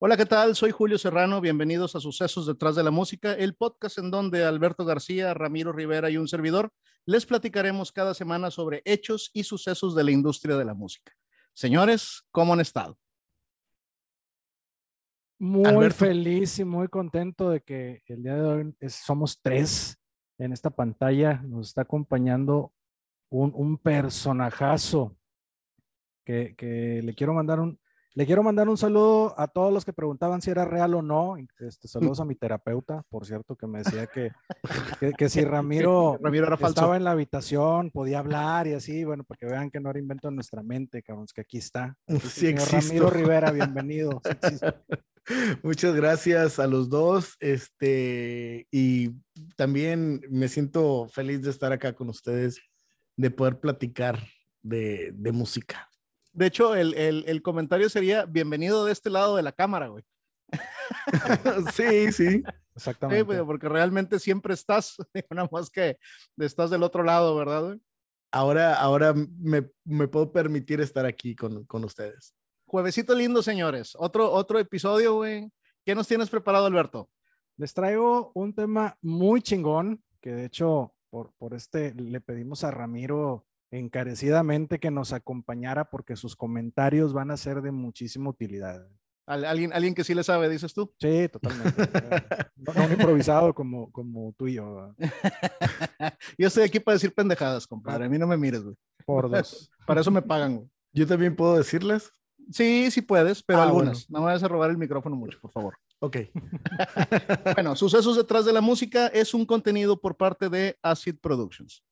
Hola, ¿qué tal? Soy Julio Serrano. Bienvenidos a Sucesos detrás de la música, el podcast en donde Alberto García, Ramiro Rivera y un servidor les platicaremos cada semana sobre hechos y sucesos de la industria de la música. Señores, ¿cómo han estado? Muy feliz y muy contento de que el día de hoy somos tres en esta pantalla. Nos está acompañando un, un personajazo que, que le quiero mandar un, le quiero mandar un saludo a todos los que preguntaban si era real o no. Este, saludos a mi terapeuta, por cierto, que me decía que, que, si Ramiro, estaba en la habitación, podía hablar y así, bueno, porque vean que no era invento en nuestra mente, cabrones, que aquí está. sí, Ramiro Rivera, bienvenido. Muchas gracias a los dos. Este, y también me siento feliz de estar acá con ustedes, de poder platicar de, de música. De hecho, el, el, comentario sería, bienvenido de este lado de la cámara, güey. sí, sí. Exactamente. porque realmente siempre estás, nada más que estás del otro lado, ¿verdad? Güey? Ahora, ahora me, me, puedo permitir estar aquí con, con, ustedes. Juevesito lindo, señores. Otro, otro episodio, güey. ¿Qué nos tienes preparado, Alberto? Les traigo un tema muy chingón, que de hecho, por, por este, le pedimos a Ramiro encarecidamente que nos acompañara porque sus comentarios van a ser de muchísima utilidad. ¿Alguien, alguien que sí le sabe, dices tú? Sí, totalmente. no, improvisado como, como tú y yo. yo estoy aquí para decir pendejadas, compadre. A mí no me mires, güey. Por dos. para eso me pagan, güey. ¿Yo también puedo decirles? Sí, sí puedes, pero ah, algunas. No me vayas a robar el micrófono mucho, por favor. Ok. bueno, Sucesos detrás de la música es un contenido por parte de Acid Productions.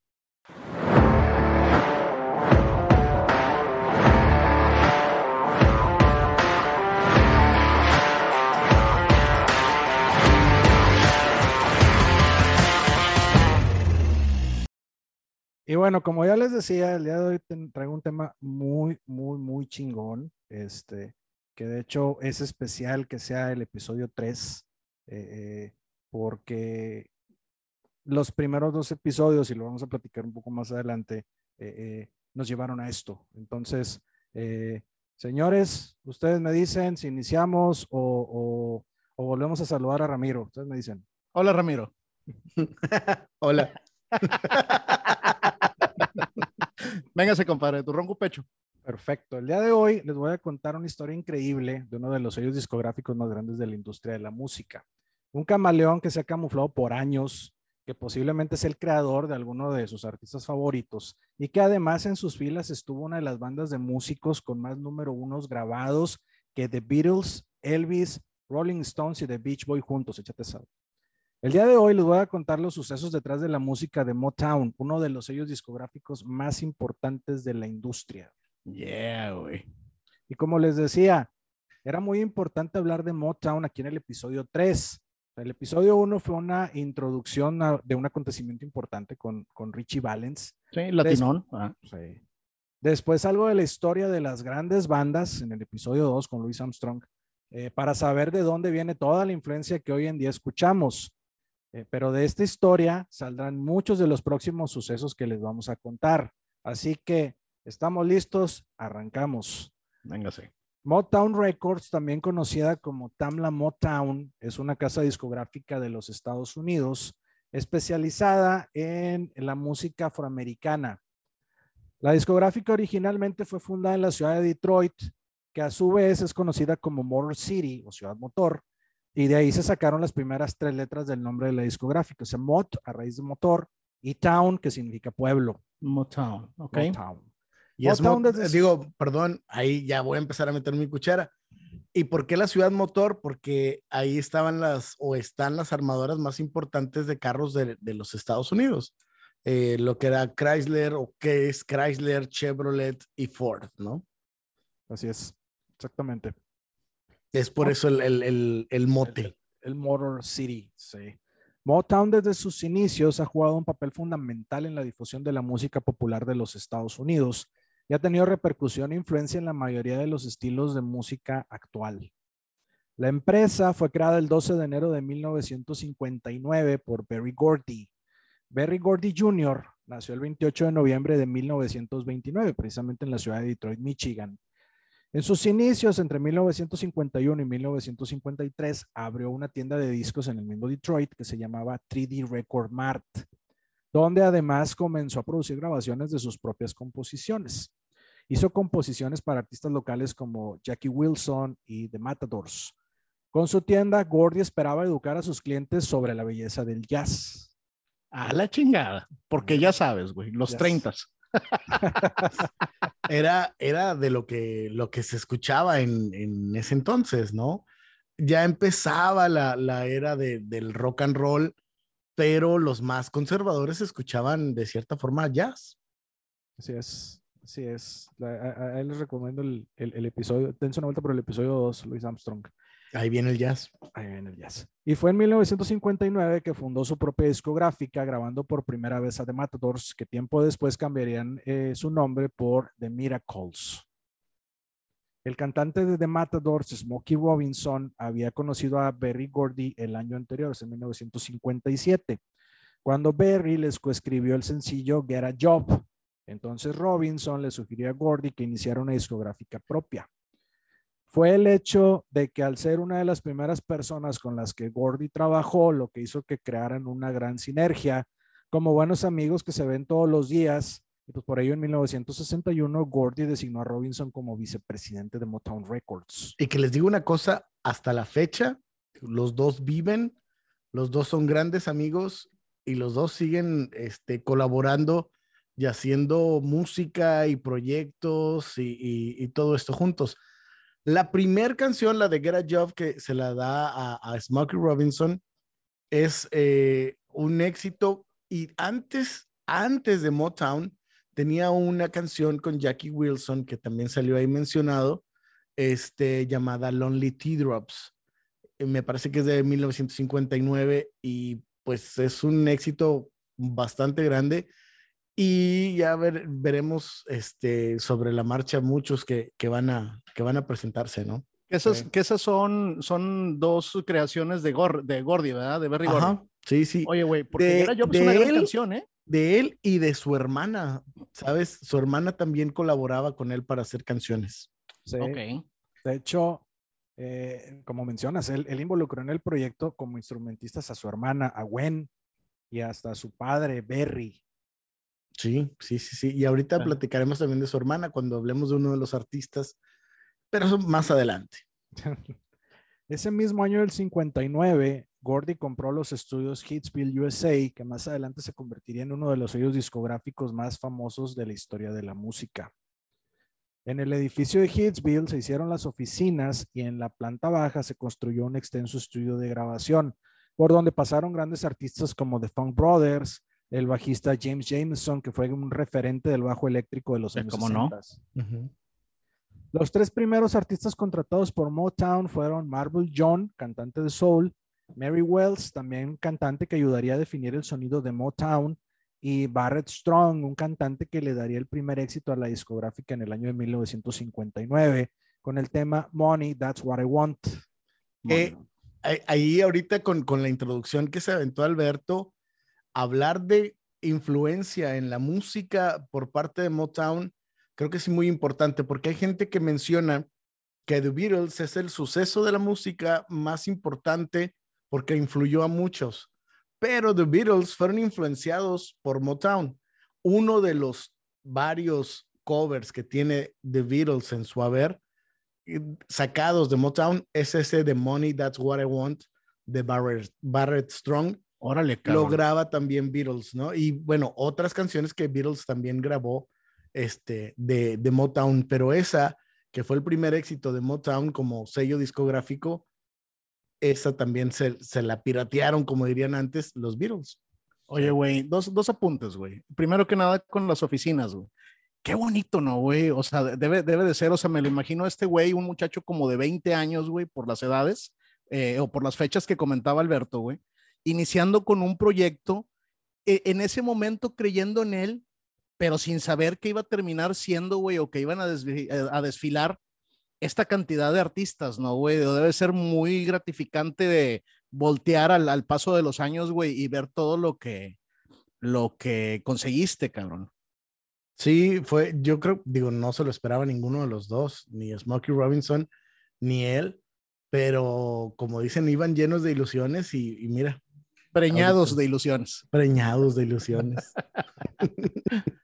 Y bueno, como ya les decía, el día de hoy traigo un tema muy, muy, muy chingón, este, que de hecho es especial que sea el episodio 3, eh, eh, porque los primeros dos episodios, y lo vamos a platicar un poco más adelante, eh, nos llevaron a esto. Entonces, señores, ustedes me dicen si iniciamos o, o volvemos a saludar a Ramiro. Ustedes me dicen. Hola, Ramiro. Hola. Véngase, compadre, tu ronco pecho. Perfecto. El día de hoy les voy a contar una historia increíble de uno de los sellos discográficos más grandes de la industria de la música. Un camaleón que se ha camuflado por años, que posiblemente es el creador de alguno de sus artistas favoritos y que además en sus filas estuvo una de las bandas de músicos con más número unos grabados que The Beatles, Elvis, Rolling Stones y The Beach Boy juntos. Échate salvo. El día de hoy les voy a contar los sucesos detrás de la música de Motown, uno de los sellos discográficos más importantes de la industria. Yeah, güey. Y como les decía, era muy importante hablar de Motown aquí en el episodio 3. El episodio 1 fue una introducción de un acontecimiento importante con, con Richie Valens. Sí, latinón. Ah. sí. Después algo de la historia de las grandes bandas en el episodio 2 con Louis Armstrong, eh, para saber de dónde viene toda la influencia que hoy en día escuchamos. Eh, pero de esta historia saldrán muchos de los próximos sucesos que les vamos a contar. Así que estamos listos, arrancamos. Véngase. Motown Records, también conocida como Tamla Motown, es una casa discográfica de los Estados Unidos especializada en la música afroamericana. La discográfica originalmente fue fundada en la ciudad de Detroit, que a su vez es conocida como Motor City o Ciudad Motor, y de ahí se sacaron las primeras tres letras del nombre de la discográfica. O sea, Mot, a raíz de motor, y Town, que significa pueblo. Motown, ok. Motown. Y es digo, perdón, ahí ya voy a empezar a meter mi cuchara. ¿Y por qué la ciudad motor? Porque ahí estaban las, o están las armadoras más importantes de carros de, de los Estados Unidos. Eh, lo que era Chrysler, o que es Chrysler, Chevrolet y Ford, ¿no? Así es, exactamente. Es por eso el, mote. El, Motor City, sí. Motown desde sus inicios ha jugado un papel fundamental en la difusión de la música popular de los Estados Unidos y ha tenido repercusión e influencia en la mayoría de los estilos de música actual. La empresa fue creada el 12 de enero de 1959 por Berry Gordy. Berry Gordy Jr. nació el 28 de noviembre de 1929, precisamente en la ciudad de Detroit, Michigan. En sus inicios, entre 1951 y 1953, abrió una tienda de discos en el mismo Detroit que se llamaba 3D Record Mart, donde además comenzó a producir grabaciones de sus propias composiciones. Hizo composiciones para artistas locales como Jackie Wilson y The Matadors. Con su tienda, Gordy esperaba educar a sus clientes sobre la belleza del jazz. A la chingada, porque ya sabes, güey, los 30s. era, era de lo que, lo que se escuchaba en, en ese entonces, ¿no? Ya empezaba la, la era de- del rock and roll, pero los más conservadores escuchaban de cierta forma jazz. Así es, así es. La- les recomiendo el, el- el episodio, dense una vuelta por el episodio 2, Luis Armstrong. Ahí viene el jazz. Ahí viene el jazz. Y fue en 1959 que fundó su propia discográfica, grabando por primera vez a The Matadors, que tiempo después cambiarían eh, su nombre por The Miracles. El cantante de The Matadors, Smokey Robinson, había conocido a Berry Gordy el año anterior, en 1957, cuando Berry les coescribió el sencillo Get a Job. Entonces Robinson le sugirió a Gordy que iniciara una discográfica propia fue el hecho de que al ser una de las primeras personas con las que Gordy trabajó, lo que hizo que crearan una gran sinergia, como buenos amigos que se ven todos los días. Y pues por ello en 1961 Gordy designó a Robinson como vicepresidente de Motown Records. Y que les digo una cosa, hasta la fecha, los dos viven, los dos son grandes amigos y los dos siguen este, colaborando y haciendo música y proyectos y, y- y todo esto juntos. La primer canción, la de Get a Job, que se la da a, a Smokey Robinson, es eh, un éxito y antes, antes de Motown, tenía una canción con Jackie Wilson que también salió ahí mencionado, este, llamada Lonely Teardrops. Eh, Me parece que es de 1959 y pues es un éxito bastante grande. Y ya ver- veremos este, sobre la marcha muchos que, que, van a, que van a presentarse, ¿no? Esas, Sí. que esas son, son dos creaciones de, Gor- de Gordy, ¿verdad? De Berry Gordy. Ajá, sí, sí. Oye, güey, porque De- era yo, de es una gran él- canción, ¿eh? De él y de su hermana, ¿sabes? Su hermana también colaboraba con él para hacer canciones. Sí. Ok. De hecho, eh, como mencionas, él, él involucró en el proyecto como instrumentistas a su hermana, a Gwen, y hasta a su padre, Berry. Sí, sí, sí, sí. Y ahorita Ah. platicaremos también de su hermana cuando hablemos de uno de los artistas, pero eso más adelante. Ese mismo año del 59, Gordy compró los estudios Hitsville USA, que más adelante se convertiría en uno de los sellos discográficos más famosos de la historia de la música. En el edificio de Hitsville se hicieron las oficinas y en la planta baja se construyó un extenso estudio de grabación, por donde pasaron grandes artistas como The Funk Brothers, el bajista James Jameson, que fue un referente del bajo eléctrico de los Eh, años ¿cómo no? 60. Los tres primeros artistas contratados por Motown fueron Marble John, cantante de soul, Mary Wells, también cantante que ayudaría a definir el sonido de Motown, y Barrett Strong, un cantante que le daría el primer éxito a la discográfica en el año de 1959 con el tema Money, That's What I Want. Eh, ahí ahorita con, con la introducción que se aventó Alberto, hablar de influencia en la música por parte de Motown, creo que es muy importante porque hay gente que menciona que The Beatles es el suceso de la música más importante porque influyó a muchos, pero The Beatles fueron influenciados por Motown. Uno de los varios covers que tiene The Beatles en su haber sacados de Motown es ese de Money, That's What I Want de Barrett, Barrett Strong. Órale, cabrón. Lo graba también Beatles, ¿no? Y bueno, otras canciones que Beatles también grabó este, de, de Motown, pero esa que fue el primer éxito de Motown como sello discográfico, esa también se, se la piratearon, como dirían antes, los Beatles. Oye, güey, dos, dos apuntes, güey. Primero que nada con las oficinas, güey. Qué bonito, ¿no, güey? O sea, debe, debe de ser, o sea, me lo imagino a este güey, un muchacho como de 20 años, güey, por las edades, eh, o por las fechas que comentaba Alberto, güey, iniciando con un proyecto, eh, en ese momento creyendo en él, pero sin saber que iba a terminar siendo, güey, o que iban a, eh, a desfilar esta cantidad de artistas, ¿no, güey? Debe ser muy gratificante de voltear al, al paso de los años, güey, y ver todo lo que, lo que conseguiste, cabrón. Sí, fue, yo creo, digo, no se lo esperaba ninguno de los dos, ni Smokey Robinson, ni él, pero como dicen, iban llenos de ilusiones y, y mira, Preñados Ahorita. de ilusiones. preñados de ilusiones.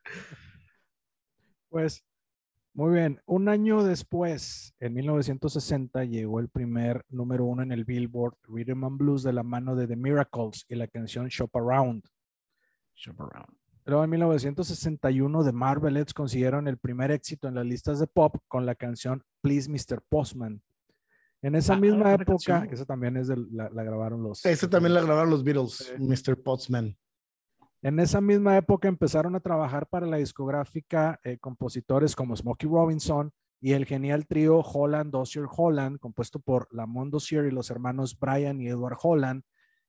Pues, muy bien. Un año después, en 1960, llegó el primer número uno en el Billboard Rhythm and Blues de la mano de The Miracles y la canción Shop Around. Shop around. Luego en 1961 The Marvelettes consiguieron el primer éxito en las listas de pop con la canción Please Mr. Postman. En esa Ah, misma época, canción. esa también es de, la, la grabaron los. Ese también la grabaron los Beatles. Mr. Pottsman. En esa misma época empezaron a trabajar para la discográfica eh, compositores como Smokey Robinson y el genial trío Holland Dozier Holland, compuesto por Lamont Dozier y los hermanos Brian y Edward Holland,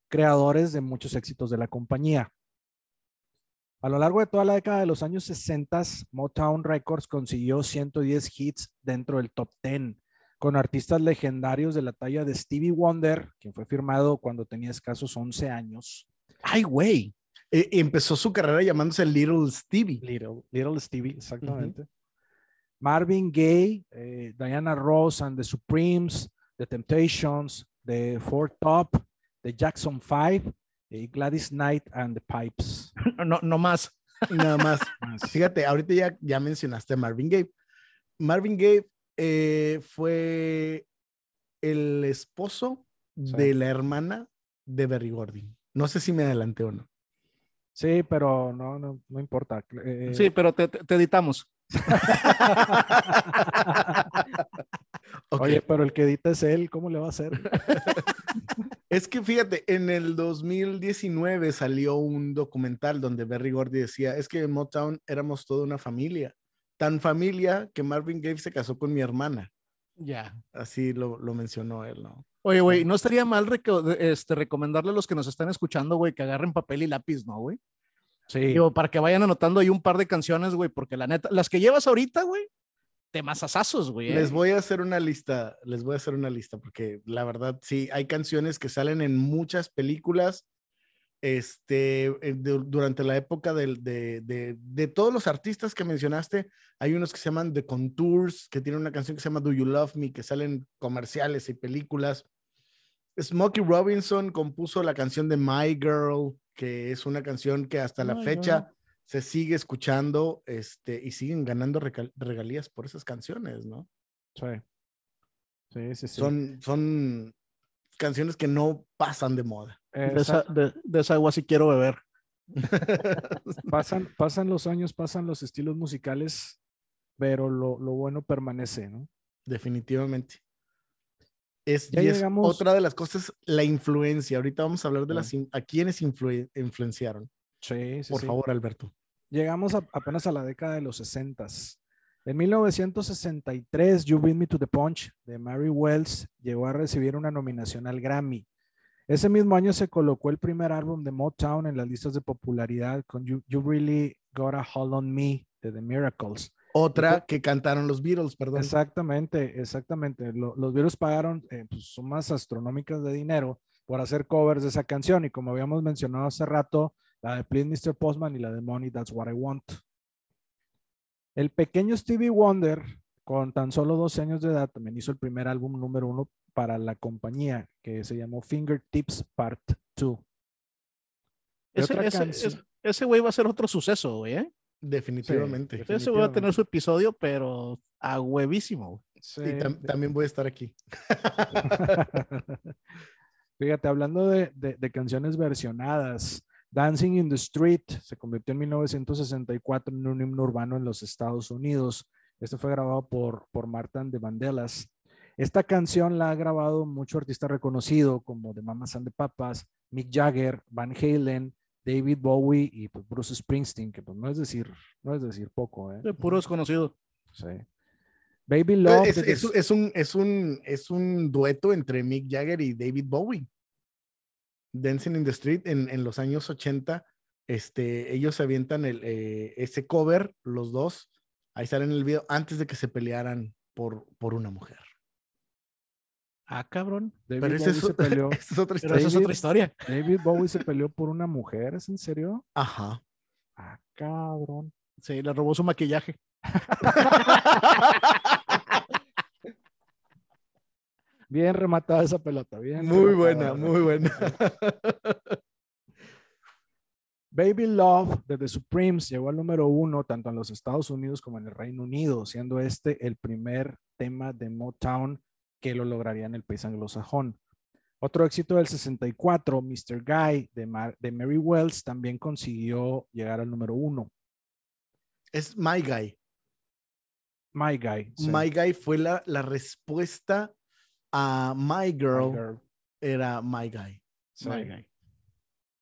creadores de muchos éxitos de la compañía. A lo largo de toda la década de los años 60, Motown Records consiguió 110 hits dentro del top 10, con artistas legendarios de la talla de Stevie Wonder, quien fue firmado cuando tenía escasos 11 años. Ay, güey. E- empezó su carrera llamándose Little Stevie. Little, Little Stevie, exactamente. Marvin Gaye, eh, Diana Ross and the Supremes, The Temptations, The Four Top, The Jackson Five, y Gladys Knight and the Pipes. No, no más. Nada más. Fíjate, ahorita ya, ya mencionaste a Marvin Gaye. Marvin Gaye eh, fue el esposo Sí. de la hermana de Berry Gordy. No sé si me adelanté o no. Sí, pero no, no, no importa. Eh, Sí, pero te, editamos. Oye, pero el que edita es él, ¿cómo le va a hacer? Es que fíjate, en el 2019 salió un documental donde Berry Gordy decía, es que en Motown éramos toda una familia, tan familia que Marvin Gaye se casó con mi hermana. Ya. Así lo, lo mencionó él, ¿no? Oye, güey, no estaría mal este, recomendarle a los que nos están escuchando, güey, que agarren papel y lápiz, ¿no, güey? Sí, Digo, para que vayan anotando ahí un par de canciones, güey, porque la neta, las que llevas ahorita, güey, temas asazos, güey. ¿eh? Les voy a hacer una lista, les voy a hacer una lista, porque la verdad, sí, hay canciones que salen en muchas películas, este, eh, du- durante la época de, de, de todos los artistas que mencionaste, hay unos que se llaman The Contours, que tienen una canción que se llama Do You Love Me, que salen comerciales y películas. Smokey Robinson compuso la canción de My Girl, que es una canción que hasta la fecha se sigue escuchando este, y siguen ganando regalías por esas canciones, ¿no? sí. Sí, sí, sí. Son, son canciones que no pasan de moda. De esa, de, de esa agua sí quiero beber. pasan, pasan los años, pasan los estilos musicales, pero lo, lo bueno permanece, ¿no? Definitivamente. Es, Ya y es otra de las cosas, la influencia. Ahorita vamos a hablar de las, a quienes influen- influenciaron. Sí, sí, Por sí. favor, Alberto. Llegamos a- apenas a la década de los 60. En 1963, You Beat Me to the Punch de Mary Wells llegó a recibir una nominación al Grammy. Ese mismo año se colocó el primer álbum de Motown en las listas de popularidad con You, You Really Got a Hold on Me de The Miracles. Otra que cantaron los Beatles, perdón. Exactamente, exactamente. Lo- los virus pagaron eh, pues, sumas astronómicas de dinero por hacer covers de esa canción y como habíamos mencionado hace rato, la de Please Mr. Postman y la de Money, That's What I Want. El pequeño Stevie Wonder, con tan solo 12 años de edad, también hizo el primer álbum número uno para la compañía que se llamó Fingertips Part 2. Y Ese, ese, ese- ese güey va a ser otro suceso, güey. ¿eh? Definitivamente. Sí, Ese güey va a tener su episodio, pero a huevísimo. Sí, Y tam- también voy a estar aquí. Fíjate, hablando de, de- de canciones versionadas, Dancing in the Street se convirtió en 1964 en un himno urbano en los Estados Unidos. Este fue grabado por, por Marta and the Vandellas. Esta canción la ha grabado mucho artista reconocido como The Mamas and the Papas, Mick Jagger, Van Halen, David Bowie y pues, Bruce Springsteen, que pues no es decir, no es decir poco, ¿eh? De puro desconocido. Sí. Baby Love. Es, un, es, un, es un dueto entre Mick Jagger y David Bowie. Dancing in the Street en, en los años 80. Este, ellos se avientan el, eh, ese cover, los dos. Ahí salen en el video antes de que se pelearan por, por una mujer. Ah, cabrón. David Pero Bowie es, se peleó. es otra historia. es David- otra historia. David Bowie se peleó por una mujer, ¿es en serio? Ajá. Ah, cabrón. Sí, le robó su maquillaje. Bien rematada esa pelota, bien. Muy rematada, buena, muy buena. Baby Love de The Supremes llegó al número uno tanto en los Estados Unidos como en el Reino Unido, siendo este el primer tema de Motown que lo lograría en el país anglosajón. Otro éxito del 64, Mr. Guy de, Mar- de Mary Wells, también consiguió llegar al número uno. Es My Guy. My Guy. sí. My Guy fue la, la respuesta a My My Girl. Girl, Era My Guy. sí. My guy.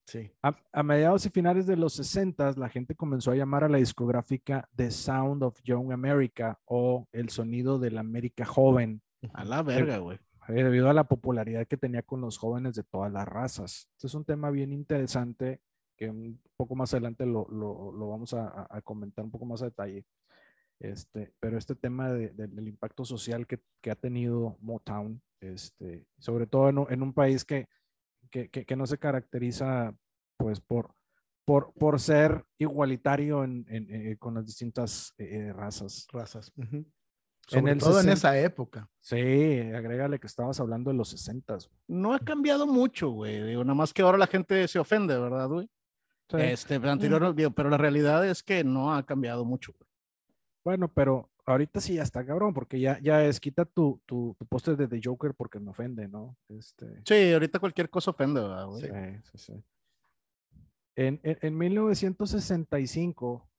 Sí. A, a mediados y finales de los 60, la gente comenzó a llamar a la discográfica The Sound of Young America o el sonido de la América joven, A la verga, güey. debido a la popularidad que tenía con los jóvenes de todas las razas. Este es un tema bien interesante que un poco más adelante lo, lo- lo vamos a, a- comentar un poco más a detalle. Este, pero este tema de- de- del impacto social que, que ha tenido Motown, este, sobre todo en, un- en un país que, que, que- no se caracteriza pues por, por, por ser igualitario en- en- eh, con las distintas eh, eh, razas. Razas. ujú. En Sobre el todo en 60. esa época. Sí, agrégale que estabas hablando de los 60. No ha cambiado mucho, güey. Digo, nada más que ahora la gente se ofende, ¿verdad, güey? Este, pero anterior, digo, pero la realidad es que no ha cambiado mucho. güey. Bueno, pero ahorita sí ya está cabrón, porque ya, ya es, quita tu, tu, tu póster de The Joker porque me ofende, ¿no? Este, Sí, ahorita cualquier cosa ofende, ¿verdad, güey? sí, sí, sí. En, en, en 1965,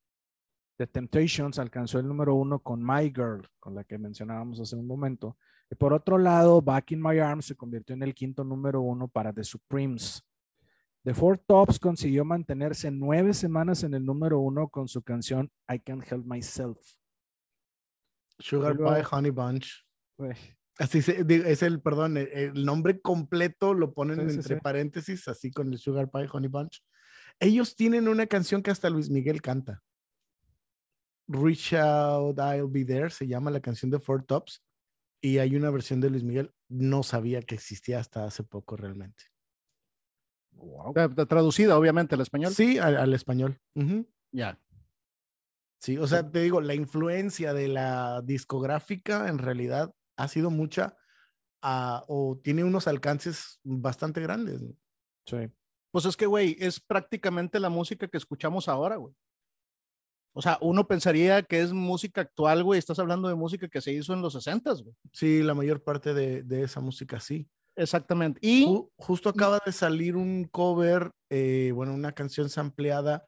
The Temptations alcanzó el número uno con My Girl, con la que mencionábamos hace un momento. Y por otro lado, Back in My Arms se convirtió en el quinto número uno para The Supremes. The Four Tops consiguió mantenerse nueve semanas en el número uno con su canción I Can't Help Myself. Sugar Pie Honey Bunch. Así se, es el, perdón, el, el nombre completo lo ponen Sí, sí, entre sí. paréntesis, así con el Sugar Pie Honey Bunch. Ellos tienen una canción que hasta Luis Miguel canta. Reach Out, I'll Be There, se llama la canción de Four Tops. Y hay una versión de Luis Miguel. No sabía que existía hasta hace poco realmente. wow. Eh, Traducida, obviamente, al español. Sí, al, al español. Ya. Sí, o sea, te digo, la influencia de la discográfica en realidad ha sido mucha ah, o tiene unos alcances bastante grandes. Sí. Pues es que, güey, es prácticamente la música que escuchamos ahora, güey. O sea, uno pensaría que es música actual, güey. Estás hablando de música que se hizo en los 60, güey. Sí, la mayor parte de, de esa música sí. Exactamente. Y Ju- justo acaba de salir un cover, eh, bueno, una canción sampleada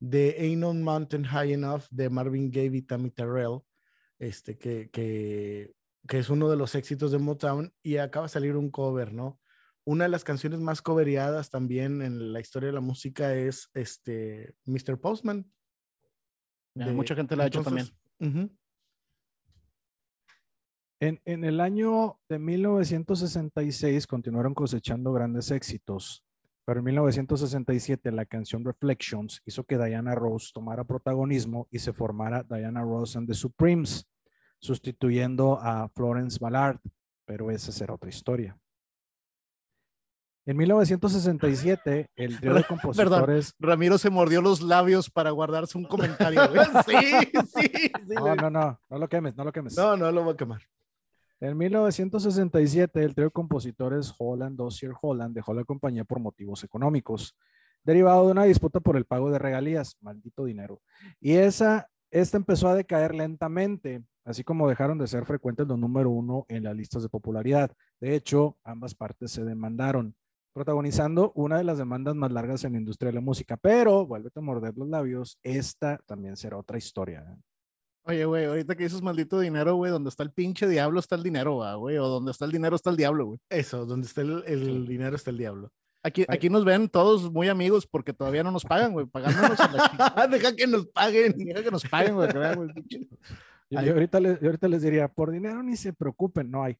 de Ain't No Mountain High Enough de Marvin Gaye y Tammy Terrell, este, que, que, que es uno de los éxitos de Motown y acaba de salir un cover, ¿no? Una de las canciones más coveriadas también en la historia de la música es este Mr. Postman. Ya, de- mucha gente la ha hecho ujú. En, en el año de 1966 continuaron cosechando grandes éxitos, pero en 1967 la canción Reflections hizo que Diana Ross tomara protagonismo y se formara Diana Ross and the Supremes, sustituyendo a Florence Ballard, pero esa será otra historia. En 1967, el trío de compositores... Ramiro se mordió los labios para guardarse un comentario, güey. sí, sí, sí, No, no, no, no lo quemes, no lo quemes. no, no lo voy a quemar. En 1967, el trío de compositores Holland, Dossier Holland dejó la compañía por motivos económicos, derivado de una disputa por el pago de regalías, maldito dinero. Y esa, esta empezó a decaer lentamente, así como dejaron de ser frecuentes los número uno en las listas de popularidad. De hecho, ambas partes se demandaron, protagonizando una de las demandas más largas en la industria de la música. Pero, vuélvete a morder los labios, esta también será otra historia. ¿eh? Oye, güey, ahorita que dices maldito dinero, güey, donde está el pinche diablo está el dinero, güey, o donde está el dinero está el diablo, güey. Eso, donde está el, el dinero está el diablo. Aquí, aquí nos ven todos muy amigos porque todavía no nos pagan, güey, pagándonos a la. Deja que nos paguen. Deja que nos paguen, güey. Yo, ahorita les, yo ahorita les diría, por dinero ni se preocupen, no hay.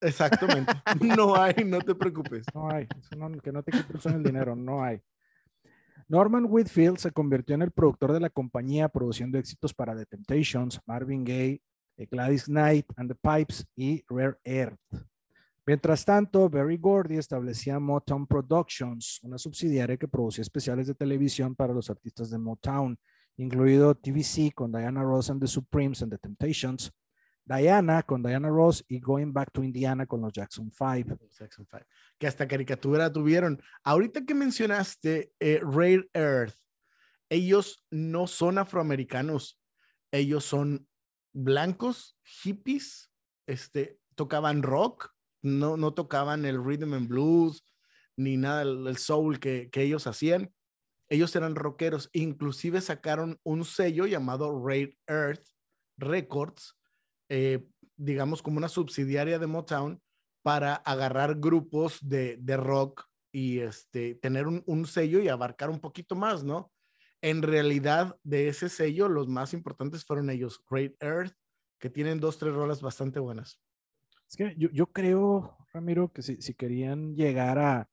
Exactamente. No hay, no te preocupes. No hay, no- que no te quiten el dinero, no hay. Norman Whitfield se convirtió en el productor de la compañía, produciendo éxitos para The Temptations, Marvin Gaye, eh, Gladys Knight and the Pipes y Rare Earth. Mientras tanto, Berry Gordy establecía Motown Productions, una subsidiaria que producía especiales de televisión para los artistas de Motown, incluido TVC con Diana Ross and the Supremes and the Temptations, Diana con Diana Ross y Going Back to Indiana con los Jackson 5. Jackson Five, que hasta caricatura tuvieron. Ahorita que mencionaste eh, Rare Earth, ellos no son afroamericanos, ellos son blancos, hippies, este, tocaban rock, no, no tocaban el rhythm and blues, ni nada, el, el soul que, que ellos hacían. Ellos eran rockeros, inclusive sacaron un sello llamado Rare Earth Records, eh, digamos como una subsidiaria de Motown, para agarrar grupos de, de rock y este, tener un, un sello y abarcar un poquito más, ¿no? En realidad, de ese sello, los más importantes fueron ellos, Great Earth, que tienen dos, tres rolas bastante buenas. Es que yo, yo creo, Ramiro, que si, si querían llegar a,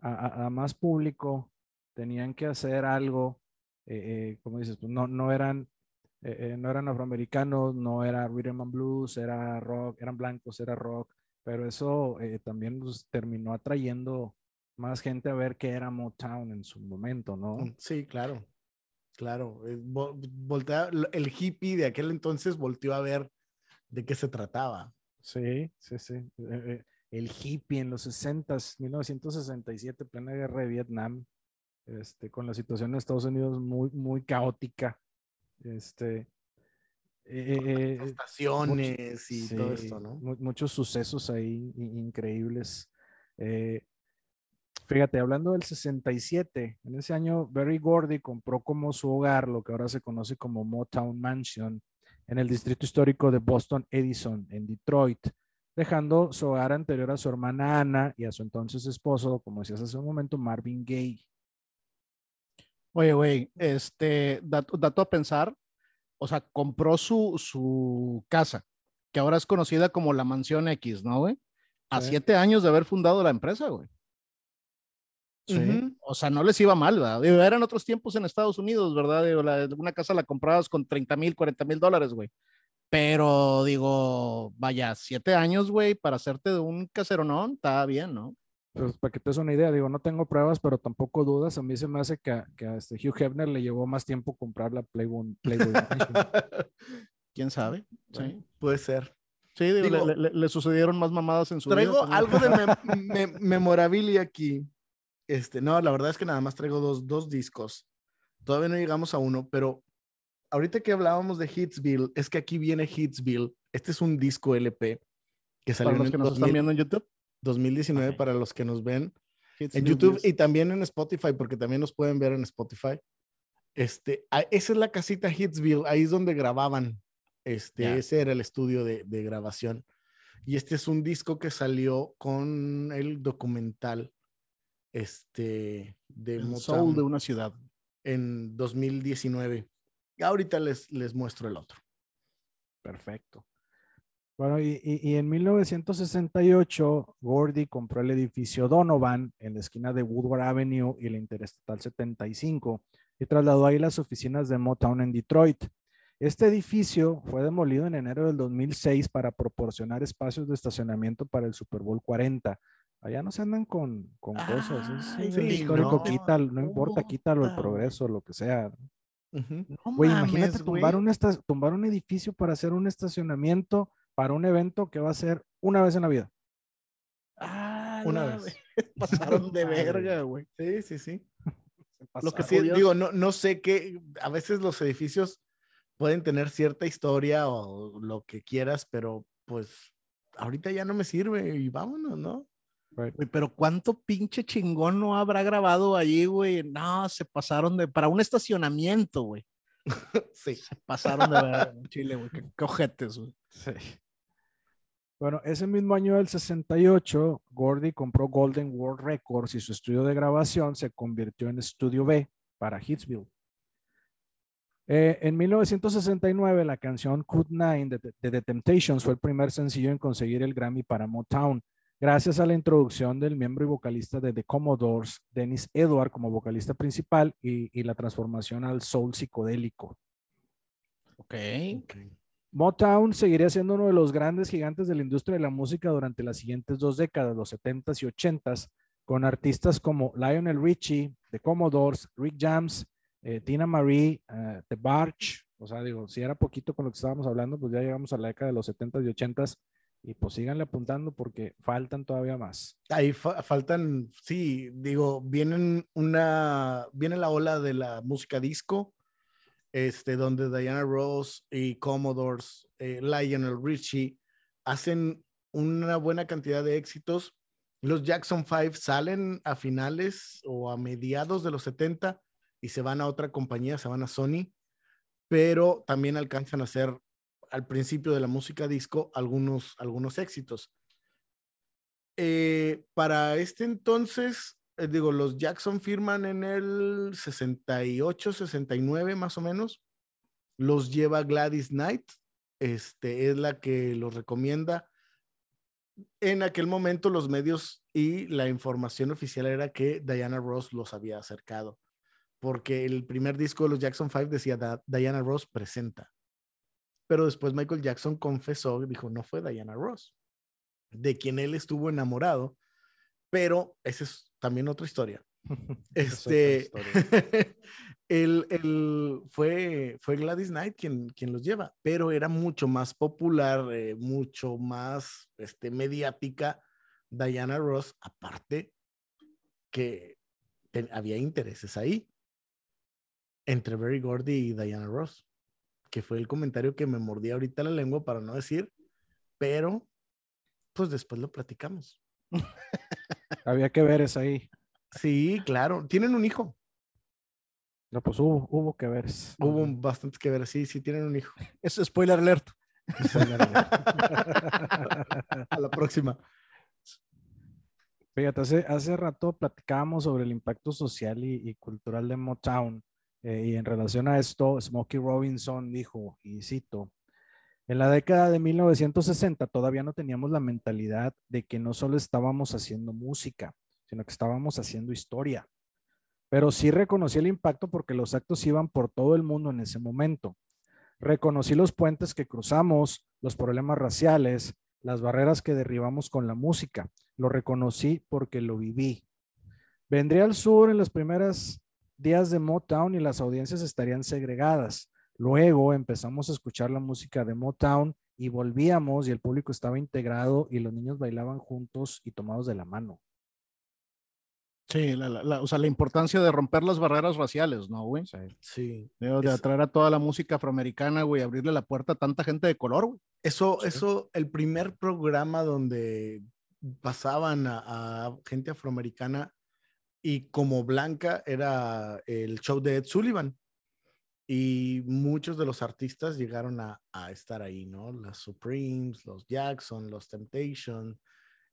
a- a- más público, tenían que hacer algo, eh, eh, como dices, pues no, no eran, eh, eh, no eran afroamericanos, no era rhythm and blues, era rock, eran blancos, era rock, pero eso eh, también pues, terminó atrayendo más gente a ver qué era Motown en su momento, ¿no? Mm, Sí, claro, claro. vo- voltea- el hippie de aquel entonces volteó a ver de qué se trataba. Sí, sí, sí. Eh, el hippie en los 60, 1967, plena guerra de Vietnam, este, con la situación en Estados Unidos muy, muy caótica. Este, eh, eh, Estaciones y todo esto, ¿no? mu- muchos sucesos ahí increíbles. Eh, fíjate, hablando del 67, en ese año Berry Gordy compró como su hogar lo que ahora se conoce como Motown Mansion en el distrito histórico de Boston Edison, en Detroit, dejando su hogar anterior a su hermana Ana y a su entonces esposo, como decías hace un momento, Marvin Gaye. Oye, güey, este, dato, dato a pensar, o sea, compró su, su casa, que ahora es conocida como la Mansión X, ¿no, güey? A Sí. siete años de haber fundado la empresa, güey. Sí. O sea, no les iba mal, ¿verdad? Eran otros tiempos en Estados Unidos, ¿verdad? Digo, la- una casa la comprabas con 30 mil, 40 mil dólares, güey. Pero digo, vaya, siete años, güey, para hacerte de un caseronón, está bien, ¿no? Pues para que te des una idea, digo, no tengo pruebas, pero tampoco dudas. A mí se me hace que, a- que a este Hugh Hefner le llevó más tiempo comprar la Playboy, Playboy. ¿Quién sabe? Bueno, Sí, Puede ser. sí digo, Digo- le, le- le sucedieron más mamadas en su Traigo vida. pues, algo de mem- mem- memorabilia aquí. Este, no, la verdad es que nada más traigo dos, dos discos. Todavía no llegamos a uno, pero ahorita que hablábamos de Hitsville, es que aquí viene Hitsville. Este es un disco LP que salió Para los en que nos 2000 están viendo en YouTube. 2019 Ok. para los que nos ven Hits en YouTube Views. y también en Spotify, porque también nos pueden ver en Spotify. Este, ah, esa es la casita Hitsville, ahí es donde grababan. Este, Ya. ese era el estudio de, de grabación. Y este es un disco que salió con el documental este, de El Motown soul de una ciudad. en 2019. Y ahorita les, les muestro el otro. Perfecto. Bueno, y, y- y en 1968, Gordy compró el edificio Donovan en la esquina de Woodward Avenue y la Interestatal 75 y trasladó ahí las oficinas de Motown en Detroit. Este edificio fue demolido en enero del 2006 para proporcionar espacios de estacionamiento para el Super Bowl 40. Allá no se andan con, con cosas. es sí, histórico, no, quítalo, no importa, quítalo el progreso, lo que sea. No Güey, imagínate tumbar un, esta- tumbar un edificio para hacer un estacionamiento para un evento que va a ser una vez en la vida. Ah, Una vez. ve- Pasaron de verga, güey. Sí, sí, sí. Se Lo que pasaron. sí, jodidos. digo, no, no sé qué, a veces los edificios pueden tener cierta historia o lo que quieras, pero pues ahorita ya no me sirve y vámonos, ¿no? Right. Pero cuánto pinche chingón no habrá grabado allí, güey. No, se pasaron de. Para un estacionamiento, güey. Sí. Se pasaron de verga en Chile, güey. Qué, qué ojetes, güey. Sí. Bueno, ese mismo año del 68, Gordy compró Golden World Records y su estudio de grabación se convirtió en Estudio B para Hitsville. Eh, en 1969, la canción Cut Nine de, de The Temptations fue el primer sencillo en conseguir el Grammy para Motown, gracias a la introducción del miembro y vocalista de The Commodores, Dennis Edward, como vocalista principal y, y la transformación al soul psicodélico. Ok. Motown seguiría siendo uno de los grandes gigantes de la industria de la música durante las siguientes dos décadas, los 70s y 80s, con artistas como Lionel Richie, The Commodores, Rick James eh, Tina Marie, eh, The Barge, o sea, digo, si era poquito con lo que estábamos hablando, pues ya llegamos a la década de los 70s y 80s y pues síganle apuntando porque faltan todavía más. Ahí faltan, sí, digo, vienen una, viene la ola de la música disco, este, donde Diana Ross y Commodores, eh, Lionel Richie hacen una buena cantidad de éxitos. Los Jackson Five salen a finales o a mediados de los 70 y se van a otra compañía, se van a Sony, pero también alcanzan a hacer al principio de la música disco algunos, algunos éxitos. Eh, para este entonces, eh, digo, los Jackson firman en el 68, 69 más o menos. Los lleva Gladys Knight, este, es la que los recomienda. En aquel momento los medios y la información oficial era que Diana Ross los había acercado, porque el primer disco de los Jackson 5 decía Diana Ross presenta. Pero después Michael Jackson confesó, dijo, no fue Diana Ross, de quien él estuvo enamorado, pero esa es también otra historia. este, el, fue, fue Gladys Knight quien, quien los lleva, pero era mucho más popular, eh, mucho más este, mediática Diana Ross, aparte que había intereses ahí entre Berry Gordy y Diana Ross, que fue el comentario que me mordí ahorita la lengua para no decir, pero pues después lo platicamos. había que ver eso ahí. Sí, claro. Tienen un hijo. No, pues hubo, hubo que ver. Hubo bastante que ver, sí, sí tienen un hijo. Es spoiler alert. A la próxima. Fíjate, hace, hace rato platicábamos sobre el impacto social y, cultural de Motown. Eh, y en relación a esto, Smokey Robinson dijo, y cito, en la década de 1960 todavía no teníamos la mentalidad de que no solo estábamos haciendo música, sino que estábamos haciendo historia pero sí reconocí el impacto porque los actos iban por todo el mundo en ese momento. Reconocí los puentes que cruzamos, los problemas raciales, las barreras que derribamos con la música. Lo reconocí porque lo viví. Vendría al sur en los primeros días de Motown y las audiencias estarían segregadas. Luego empezamos a escuchar la música de Motown y volvíamos y el público estaba integrado y los niños bailaban juntos y tomados de la mano. Sí, la, o sea, la importancia de romper las barreras raciales, ¿no, güey? Sí. De, atraer a toda la música afroamericana, güey, abrirle la puerta a tanta gente de color, güey. Eso, eso, el primer programa donde pasaban a, gente afroamericana y como blanca era el show de Ed Sullivan. Y muchos de los artistas llegaron a, estar ahí, ¿no? Las Supremes, los Jackson, los Temptation,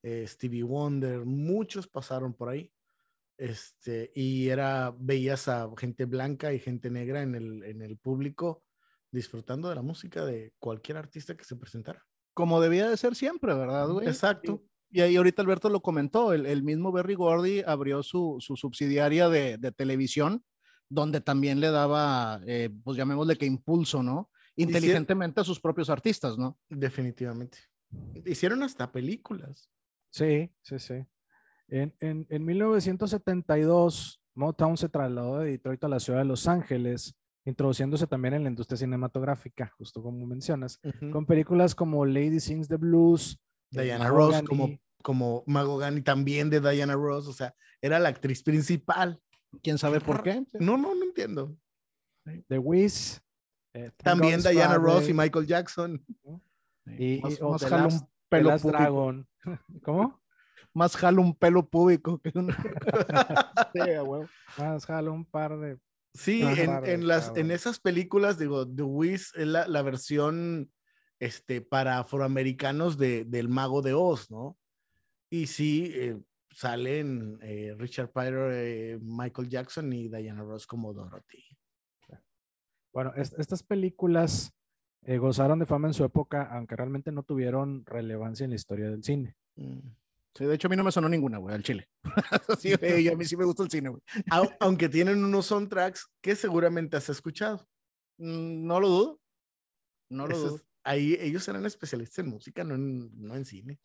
eh, Stevie Wonder, muchos pasaron por ahí este, y era, veías a gente blanca y gente negra en el, en el público disfrutando de la música de cualquier artista que se presentara. Como debía de ser siempre, ¿verdad, güey? Exacto. Y, ahí ahorita Alberto lo comentó, el, el mismo Berry Gordy abrió su, su subsidiaria de, de, televisión, donde también le daba, eh, pues llamémosle que impulso, ¿no? Inteligentemente a sus propios artistas, ¿no? Definitivamente. Hicieron hasta películas. Sí, sí, sí. En, en, en 1972, Motown se trasladó de Detroit a la ciudad de Los Ángeles, introduciéndose también en la industria cinematográfica, justo como mencionas, con películas como Lady Sings the Blues, Diana Ross, como, como Mago Gani, también de Diana Ross, o sea, era la actriz principal. ¿Quién sabe por qué? No, no, no entiendo. The Wiz. Eh, también Diana Ross y Michael Jackson. Y, más, un pelo Dragon. ¿Cómo? más jalo un pelo público que un... Más jalo un par de... Sí, en, las, en esas películas, digo, The Wiz es la, la versión este, para afroamericanos de, del Mago de Oz, ¿no? Y sí, eh, salen eh, Richard Pryor, eh, Michael Jackson y Diana Ross como Dorothy. Bueno, estas películas gozaron de fama en su época, aunque realmente no tuvieron relevancia en la historia del cine. Mm de hecho, a mí no me sonó ninguna, güey, al chile. sí, a mí sí me gusta el cine, güey. Aunque tienen unos soundtracks que seguramente has escuchado. Mm, no lo dudo. No lo dudo. Ahí ellos eran especialistas en música, no en, no en cine.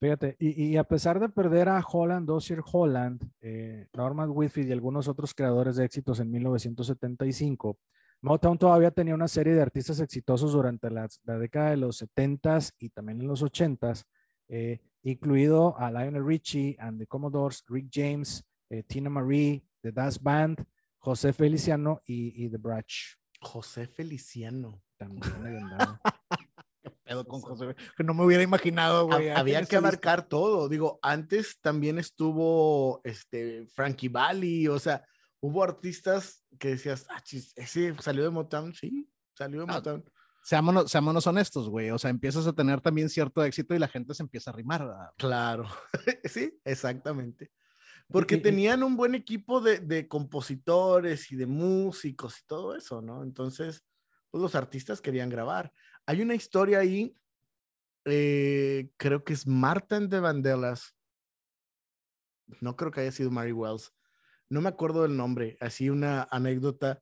Fíjate, y, y, a pesar de perder a Holland, Dossier Holland, eh, Norman Whitfield y algunos otros creadores de éxitos en 1975, Motown todavía tenía una serie de artistas exitosos durante la, la década de los 70s y también en los 80s, eh, incluido a Lionel Richie and the Commodores, Rick James, eh, Tina Marie, The Das Band, José Feliciano y, y The Bratch. José Feliciano. También pedo con José? Que no me hubiera imaginado, güey. Había que abarcar todo. Digo, antes también estuvo este Frankie Valli, o sea, hubo artistas que decías, ah, chis, ese salió de Motown, sí, salió de Motown. seámonos, seámonos, honestos, güey. O sea, empiezas a tener también cierto éxito y la gente se empieza a rimar. ¿verdad? Claro, sí, exactamente. Porque tenían un buen equipo de, de, compositores y de músicos y todo eso, ¿no? Entonces, pues los artistas querían grabar. Hay una historia ahí, eh, creo que es Martin de Vandellas. No creo que haya sido Mary Wells. No me acuerdo del nombre. Así una anécdota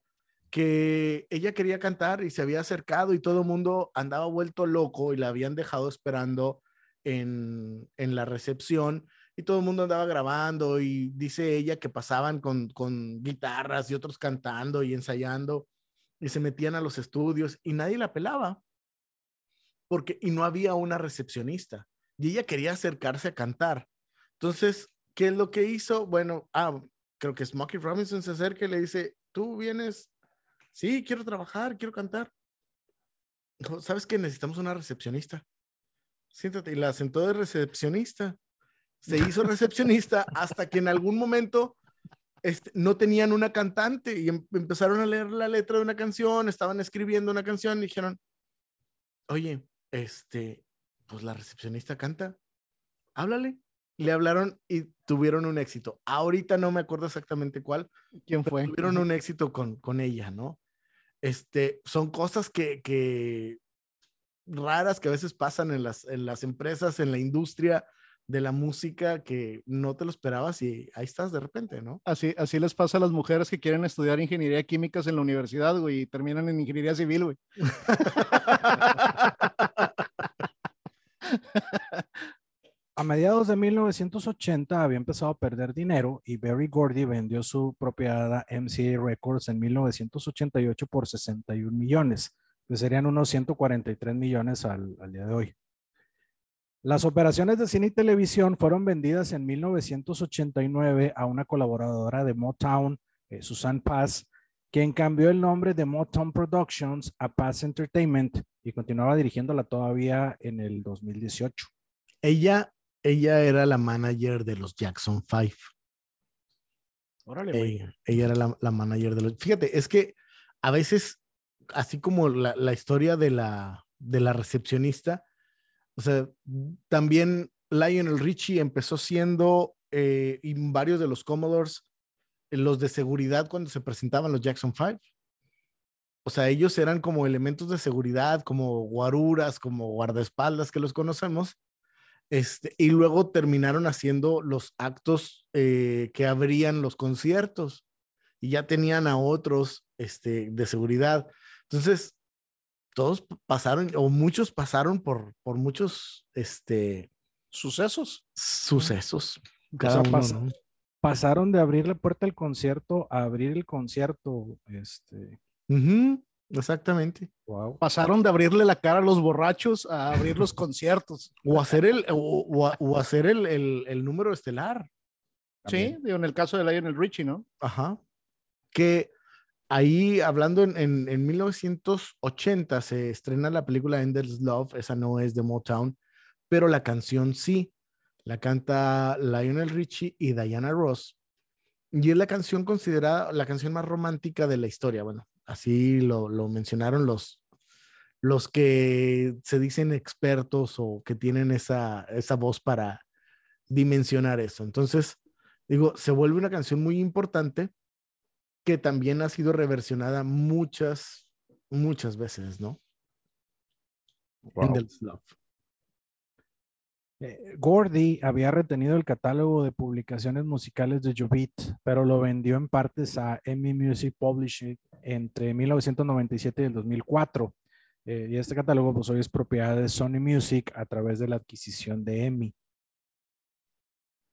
que ella quería cantar y se había acercado y todo el mundo andaba vuelto loco y la habían dejado esperando en, en la recepción y todo el mundo andaba grabando y dice ella que pasaban con, con guitarras y otros cantando y ensayando y se metían a los estudios y nadie la pelaba porque y no había una recepcionista y ella quería acercarse a cantar. Entonces, ¿qué es lo que hizo? Bueno, ah, creo que Smokey Robinson se acerca y le dice, "¿Tú vienes? Sí, quiero trabajar, quiero cantar." ¿Sabes que necesitamos una recepcionista? Siéntate y la sentó de recepcionista. Se hizo recepcionista hasta que en algún momento este, no tenían una cantante y em, empezaron a leer la letra de una canción, estaban escribiendo una canción y dijeron, oye, este, pues la recepcionista canta, háblale. Le hablaron y tuvieron un éxito. Ahorita no me acuerdo exactamente cuál. ¿Quién fue? Tuvieron un éxito con, con ella, ¿no? Este, son cosas que, que raras que a veces pasan en las, en las empresas, en la industria de la música que no te lo esperabas y ahí estás de repente, ¿no? Así, así les pasa a las mujeres que quieren estudiar ingeniería químicas en la universidad, güey, y terminan en ingeniería civil, güey. A mediados de 1980 había empezado a perder dinero y Barry Gordy vendió su propiedad a MCA Records en 1988 por 61 millones, que serían unos 143 millones al, al día de hoy. Las operaciones de cine y televisión fueron vendidas en 1989 a una colaboradora de Motown, eh, Susan Paz, quien cambió el nombre de Motown Productions a Paz Entertainment y continuaba dirigiéndola todavía en el 2018. Ella, ella era la manager de los Jackson Five. Órale, ella, ella, era la, la, manager de los. Fíjate, es que a veces, así como la, la historia de la, de la recepcionista, o sea, también Lionel Richie empezó siendo, eh, y varios de los Commodores, los de seguridad cuando se presentaban los Jackson Five. O sea, ellos eran como elementos de seguridad, como guaruras, como guardaespaldas que los conocemos. Este, y luego terminaron haciendo los actos eh, que abrían los conciertos y ya tenían a otros este, de seguridad. Entonces, todos pasaron, o muchos pasaron por, por muchos este, sucesos. Sucesos. Cada uno, ¿no? Pasaron de abrir la puerta del concierto a abrir el concierto. Este. Uh -huh, exactamente. Wow. Pasaron de abrirle la cara a los borrachos a abrir los conciertos. O hacer el, o, o, o hacer el, el, el, número estelar. También. Sí, en el caso de Lionel Richie, ¿no? Ajá. Que ahí hablando en, en, en, 1980 se estrena la película Endless Love, esa no es de Motown, pero la canción sí, la canta Lionel Richie y Diana Ross. Y es la canción considerada la canción más romántica de la historia. Bueno, así lo, lo mencionaron los, los que se dicen expertos o que tienen esa, esa voz para dimensionar eso. Entonces, digo, se vuelve una canción muy importante que también ha sido reversionada muchas, muchas veces, ¿no? Wow. Love. Eh, Gordy había retenido el catálogo de publicaciones musicales de Jovit, pero lo vendió en partes a EMI Music Publishing entre 1997 y el 2004. Eh, y este catálogo pues hoy es propiedad de Sony Music a través de la adquisición de EMI.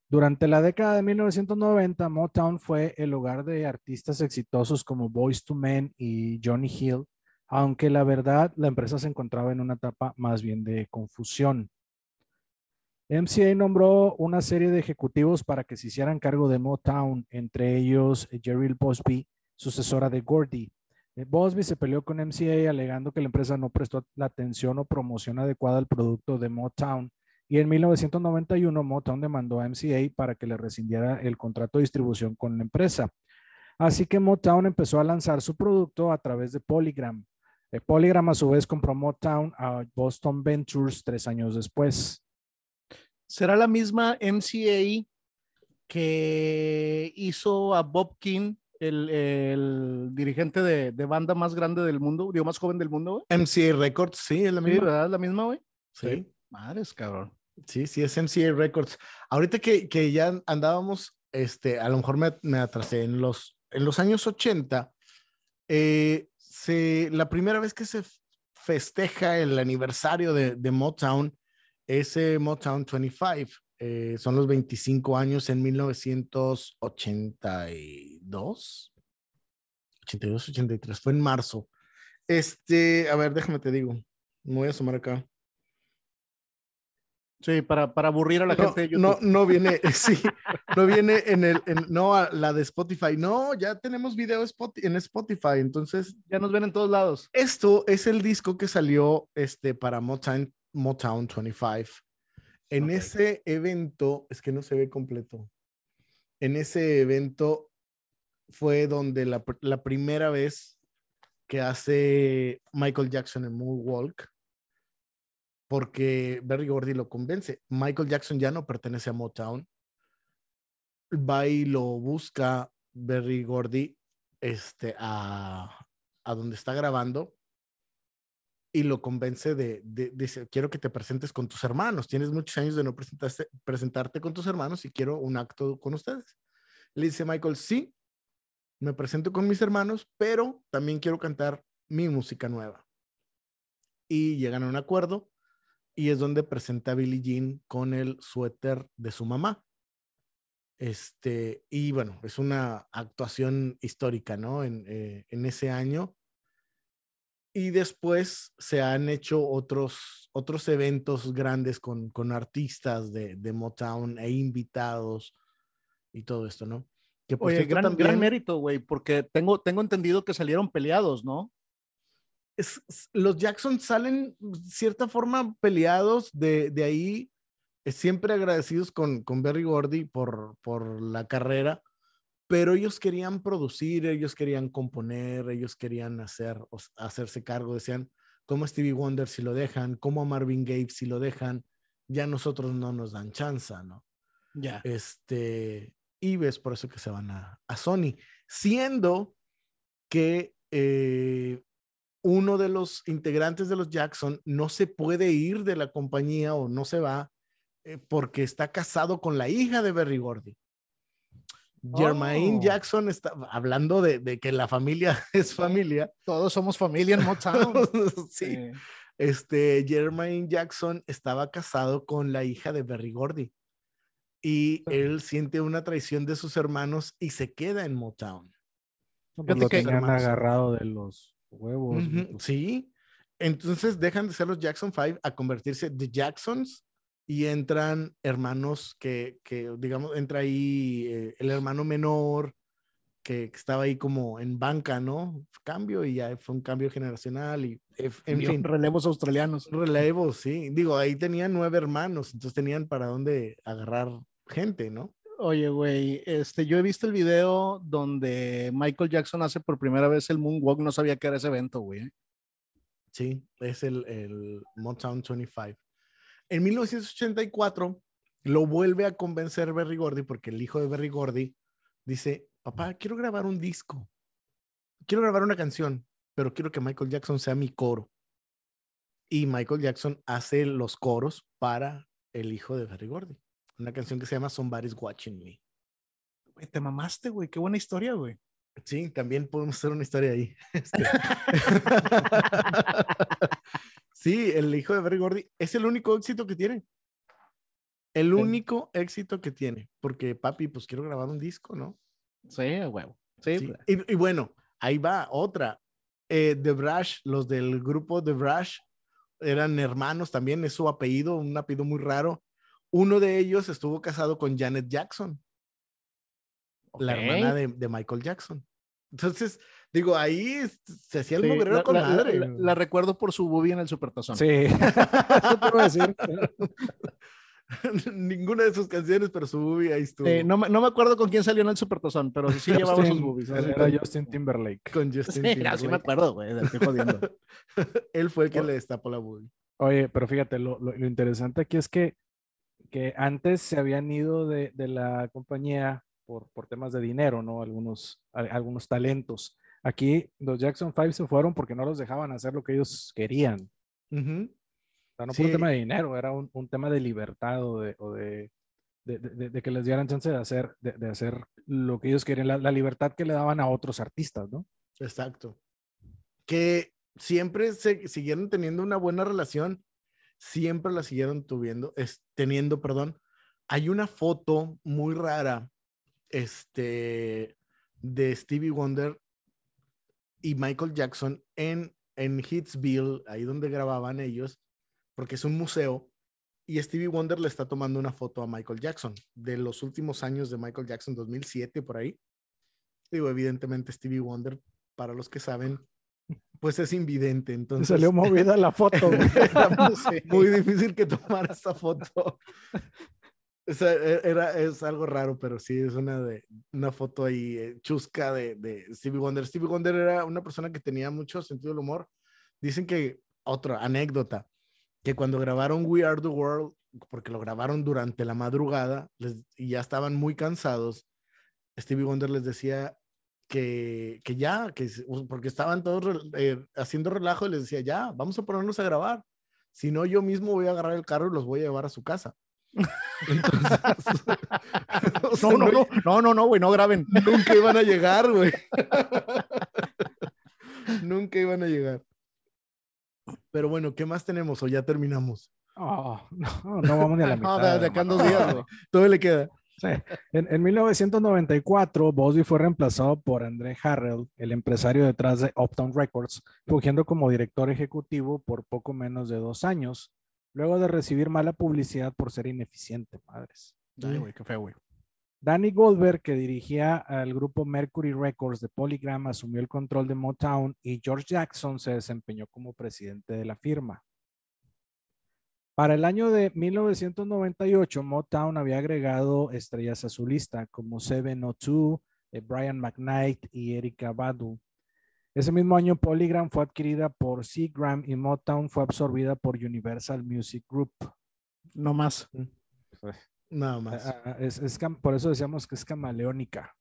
Durante la década de 1990, Motown fue el hogar de artistas exitosos como Boyz II Men y Johnny Hill, aunque la verdad la empresa se encontraba en una etapa más bien de confusión. MCA nombró una serie de ejecutivos para que se hicieran cargo de Motown, entre ellos Jerry Bosby, sucesora de Gordy. Eh, Bosby se peleó con MCA alegando que la empresa no prestó la atención o promoción adecuada al producto de Motown y en 1991 Motown demandó a MCA para que le rescindiera el contrato de distribución con la empresa. Así que Motown empezó a lanzar su producto a través de Polygram. Eh, Polygram a su vez compró Motown a Boston Ventures tres años después. ¿Será la misma MCA que hizo a Bob King, el, dirigente de, banda más grande del mundo, digo, más joven del mundo? MCA Records, sí, es la misma. ¿verdad? La misma, güey. Sí. Madres, cabrón. Sí, sí, es MCA Records. Ahorita que, que ya andábamos, este, a lo mejor me, me atrasé en los, en los años 80, eh, se, la primera vez que se festeja el aniversario de, de Motown, ese Motown 25. Eh, son los 25 años en 1982. 82, 83, fue en marzo. Este, a ver, déjame te digo. Me voy a sumar acá. Sí, para, para aburrir a la gente No, no viene, sí, no viene en el, no a la de Spotify. No, ya tenemos video en Spotify, entonces. Ya nos ven en todos lados. Esto es el disco que salió este, para Motown Motown 25. En ese evento, es que no se ve completo. En ese evento fue donde la, la primera vez que hace Michael Jackson en Moonwalk, porque Berry Gordy lo convence. Michael Jackson ya no pertenece a Motown. Va y lo busca Berry Gordy este, a, a donde está grabando y lo convence de, dice, quiero que te presentes con tus hermanos, tienes muchos años de no presentarte con tus hermanos y quiero un acto con ustedes. Le dice Michael, sí, me presento con mis hermanos, pero también quiero cantar mi música nueva. Y llegan a un acuerdo y es donde presenta a Billie Jean con el suéter de su mamá. Este, y bueno, es una actuación histórica, ¿no? En, eh, en ese año y después se han hecho otros, otros eventos grandes con, con artistas de, de, Motown e invitados y todo esto, ¿no? Que por Oye, gran, también, gran mérito, güey, porque tengo, tengo entendido que salieron peleados, ¿no? Es, los Jackson salen cierta forma peleados de, de ahí, siempre agradecidos con, con Berry Gordy por, por la carrera, pero ellos querían producir, ellos querían componer, ellos querían hacer, hacerse cargo, decían, como Stevie Wonder si lo dejan, como a Marvin Gaye si lo dejan, ya nosotros no nos dan chance, ¿no? Ya. Este, y ves por eso que se van a, a Sony, siendo que eh, uno de los integrantes de los Jackson no se puede ir de la compañía o no se va eh, porque está casado con la hija de Berry Gordy. Jermaine oh. Jackson está hablando de, que la familia es familia. Todos somos familia en Motown. sí. Este, Jermaine Jackson estaba casado con la hija de Berry Gordy. Y él siente una traición de sus hermanos y se queda en Motown. Pues lo tenían agarrado de los huevos. sí. Entonces dejan de ser los Jackson Five a convertirse de Jacksons y entran hermanos que, que digamos, entra ahí eh, el hermano menor que, estaba ahí como en banca, ¿no? Cambio y ya fue un cambio generacional y, en fin. Relevos australianos. Relevos, sí. Digo, ahí tenían nueve hermanos, entonces tenían para dónde agarrar gente, ¿no? Oye, güey, este, yo he visto el video donde Michael Jackson hace por primera vez el Moonwalk, no sabía que era ese evento, güey. Sí, es el, el Motown 25. En 1984 lo vuelve a convencer Berry Gordy porque el hijo de Berry Gordy dice, papá, quiero grabar un disco, quiero grabar una canción, pero quiero que Michael Jackson sea mi coro. Y Michael Jackson hace los coros para el hijo de Berry Gordy. Una canción que se llama Somebody's Watching Me. te mamaste, güey. Qué buena historia, güey. Sí, también podemos hacer una historia ahí. Este. Sí, el hijo de Berry Gordy es el único éxito que tiene. El único éxito que tiene, porque papi, pues quiero grabar un disco, ¿no? Sí, huevo. Sí. Sí, pues. Y, y bueno, ahí va otra. Eh, The Brash, los del grupo The Brash eran hermanos también, es su apellido, un apellido muy raro. Uno de ellos estuvo casado con Janet Jackson, la hermana de, de Michael Jackson. Entonces, digo, ahí se hacía el Sí, mugrero la, con la- madre. la- la recuerdo por su boobie en el supertazón. Sí, eso te a decir. Ninguna de sus canciones, pero su movie ahí estuvo. Sí, no, me, no me acuerdo con quién salió en el supertazón, pero sí llevaba sus boobies. Era Justin Timberlake. con Justin Sí, ya, sí me Timberlake. acuerdo, güey, te estoy jodiendo. Él fue el que le destapó la movie. Oye, pero fíjate, lo, lo- lo interesante aquí es que, que antes se habían ido de, de la compañía por, por temas de dinero, ¿no? Algunos, a- algunos talentos. Aquí los Jackson 5 se fueron porque no los dejaban hacer lo que ellos querían. Ujú. O sea, no por Sí. un tema de dinero, era un, un tema de libertad o de, o de, de- de- de- que les dieran chance de hacer, de, de hacer lo que ellos querían, la, la libertad que le daban a otros artistas, ¿no? Exacto. Que siempre se siguieron teniendo una buena relación, siempre la siguieron tuviendo, es, teniendo, perdón. Hay una foto muy rara, este, de Stevie Wonder y Michael Jackson en, en Hitsville, ahí donde grababan ellos, porque es un museo, y Stevie Wonder le está tomando una foto a Michael Jackson de los últimos años de Michael Jackson, 2007 por ahí. Digo, evidentemente Stevie Wonder, para los que saben, pues es invidente, Se entonces salió movida la foto. era muy difícil que tomara esa foto. Sea, e- era, es algo raro, pero sí, es una, de, una foto ahí eh, chusca de, de Stevie Wonder. Stevie Wonder era una persona que tenía mucho sentido del humor. Dicen que, otra anécdota, que cuando grabaron We Are the World, porque lo grabaron durante la madrugada les- y ya estaban muy cansados, Stevie Wonder les decía que, que ya, que, porque estaban todos eh, haciendo relajo y les decía, ya, vamos a ponernos a grabar. Si no, yo mismo voy a agarrar el carro y los voy a llevar a su casa. Entonces, o sea, No, no, no, no, no, no, güey, no graben. Nunca iban a llegar, güey. Nunca iban a llegar. Pero bueno, ¿qué más tenemos o ya terminamos? Oh, no, no vamos ni a la mitad. No, de, acá en dos días, güey. Todo le queda. Sí. En, en 1994, Bosby fue reemplazado por André Harrell, el empresario detrás de Uptown Records, fungiendo como director ejecutivo por poco menos de dos años, luego de recibir mala publicidad por ser ineficiente, madres. Ay, güey, qué feo, güey. Danny Goldberg, que dirigía al grupo Mercury Records de Polygram, asumió el control de Motown y George Jackson se desempeñó como presidente de la firma. Para el año de 1998, Motown había agregado estrellas a su lista como 702, eh, Brian McKnight y Erika Badu. Ese mismo año, Polygram fue adquirida por Seagram y Motown fue absorbida por Universal Music Group. No más. Nada más. Ah, ah, es- por eso decíamos que es camaleónica.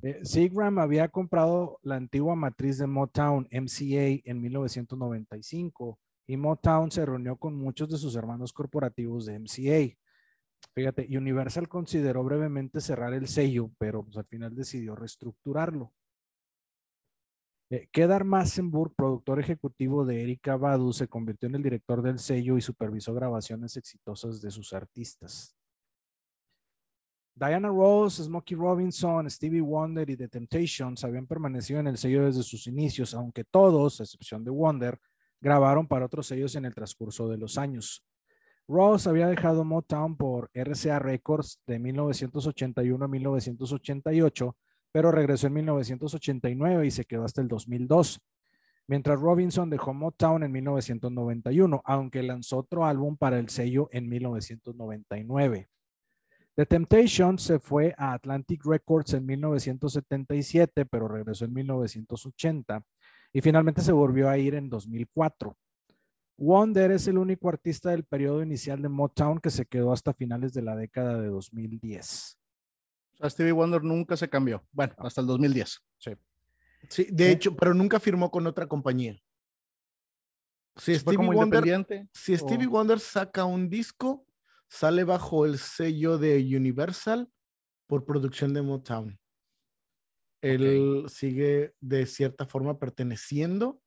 Eh, Seagram había comprado la antigua matriz de Motown, MCA, en 1995 y Motown se reunió con muchos de sus hermanos corporativos de MCA. Fíjate, Universal consideró brevemente cerrar el sello, pero pues, al final decidió reestructurarlo. Eh, Kedar Massenburg, productor ejecutivo de Erika Badu, se convirtió en el director del sello y supervisó grabaciones exitosas de sus artistas. Diana Ross, Smokey Robinson, Stevie Wonder y The Temptations habían permanecido en el sello desde sus inicios, aunque todos, a excepción de Wonder, grabaron para otros sellos en el transcurso de los años. Ross había dejado Motown por RCA Records de 1981 a 1988, pero regresó en 1989 y se quedó hasta el 2002. Mientras Robinson dejó Motown en 1991, aunque lanzó otro álbum para el sello en 1999. The Temptations se fue a Atlantic Records en 1977, pero regresó en 1980 y finalmente se volvió a ir en 2004. Wonder es el único artista del periodo inicial de Motown que se quedó hasta finales de la década de 2010. O sea, Stevie Wonder nunca se cambió. Bueno, hasta el 2010. Sí, de ¿Eh? hecho, pero nunca firmó con otra compañía. Si Stevie, como Wonder, independiente. si Stevie o- Wonder saca un disco, sale bajo el sello de Universal por producción de Motown. Él sigue de cierta forma perteneciendo,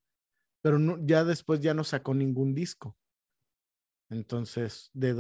pero no- ya después ya no sacó ningún disco. Entonces, de Güey,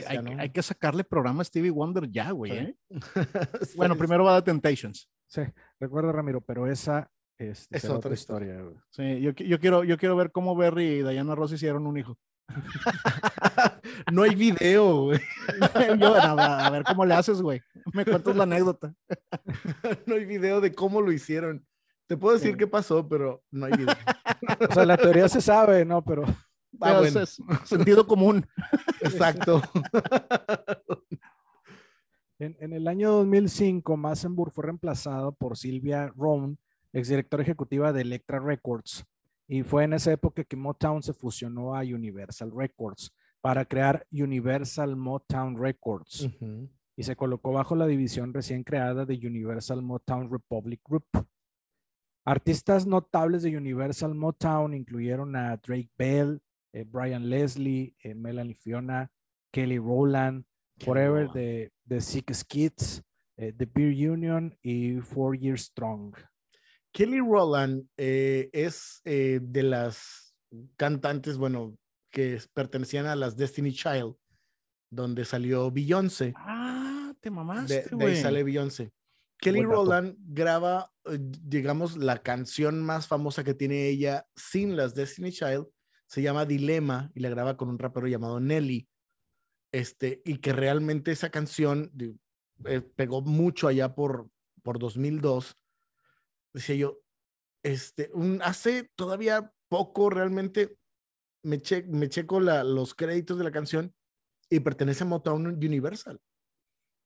2010 hay, ya no. hay que sacarle programa a Stevie Wonder ya, güey. ¿eh? Bueno, primero va The Temptations. Sí, recuerda Ramiro, pero esa Es será otra otra historia. Sí, yo, yo, quiero, yo quiero ver cómo Berry y Diana Ross hicieron un hijo. no hay video, güey. Yo, a, a ver cómo le haces, güey. Me cuentas la anécdota. No hay video de cómo lo hicieron. Te puedo decir Sí. qué pasó, pero no hay video. O sea, la teoría se sabe, ¿no? Pero Ah, Pero bueno, es sentido común. exacto. en, en el año 2005, Massenburg fue reemplazado por Silvia Rohn, exdirectora ejecutiva de Elektra Records. Y fue en esa época que Motown se fusionó a Universal Records para crear Universal Motown Records. Y se colocó bajo la división recién creada de Universal Motown Republic Group. Artistas notables de Universal Motown incluyeron a Drake Bell, eh, Brian Leslie, eh, Melanie Fiona, Kelly Rowland, Forever de, de Six Kids, eh, The Beer Union y Four Years Strong. Kelly Rowland es de las cantantes, bueno, que pertenecían a las Destiny Child, donde salió Beyoncé. Ah, te mamaste, de ahí güey. sale Beyoncé. Kelly. Rowland graba, eh, digamos, la canción más famosa que tiene ella sin las Destiny Child. Se llama Dilema y la graba con un rapero llamado Nelly. Este, y que realmente esa canción eh, pegó mucho allá por, por 2002. Decía yo, este, un, hace todavía poco realmente me, che- me checo la- los créditos de la canción y pertenece a Motown Universal.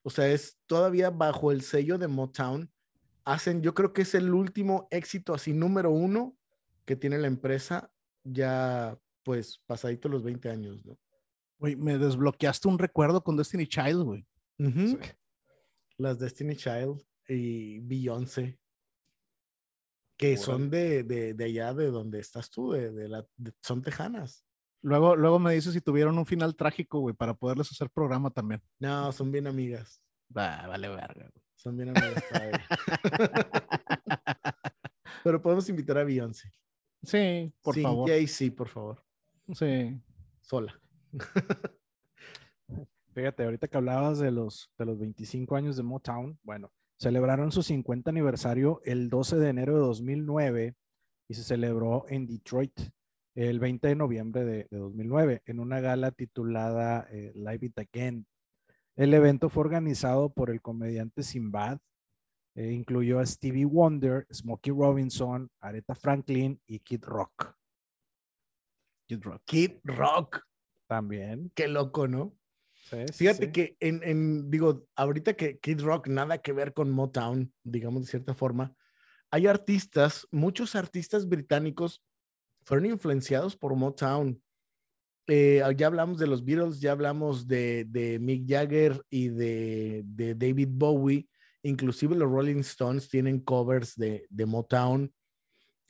O sea, es todavía bajo el sello de Motown. Hacen, yo creo que es el último éxito así número uno que tiene la empresa ya pues pasadito los 20 años, ¿no? Güey, me desbloqueaste un recuerdo con Destiny Child, güey. Las Destiny Child y Beyoncé, que son de, de, de allá de donde estás tú, de, de la, son tejanas. Luego, luego me dices si tuvieron un final trágico, güey, para poderles hacer programa también. No, son bien amigas. Va, vale verga. güey. Son bien amigas. Pero podemos invitar a Beyoncé. Sí, por Sí, favor. Jay, sí, por favor. Sí. Sola. Fíjate, ahorita que hablabas de los, de los 25 años de Motown, bueno, celebraron su 50 aniversario el 12 de enero de 2009 y se celebró en Detroit el 20 de noviembre de, de 2009 en una gala titulada eh, Live It Again. El evento fue organizado por el comediante Sinbad, eh, incluyó a Stevie Wonder, Smokey Robinson, Aretha Franklin y Kid Rock Kid Rock. Kid Rock. también. Qué loco, ¿no? Sí, Fíjate sí. que en, en, digo, ahorita que Kid Rock nada que ver con Motown, digamos de cierta forma, hay artistas, muchos artistas británicos fueron influenciados por Motown. Eh, ya hablamos de los Beatles, ya hablamos de, de Mick Jagger y de, de David Bowie, inclusive los Rolling Stones tienen covers de, de Motown.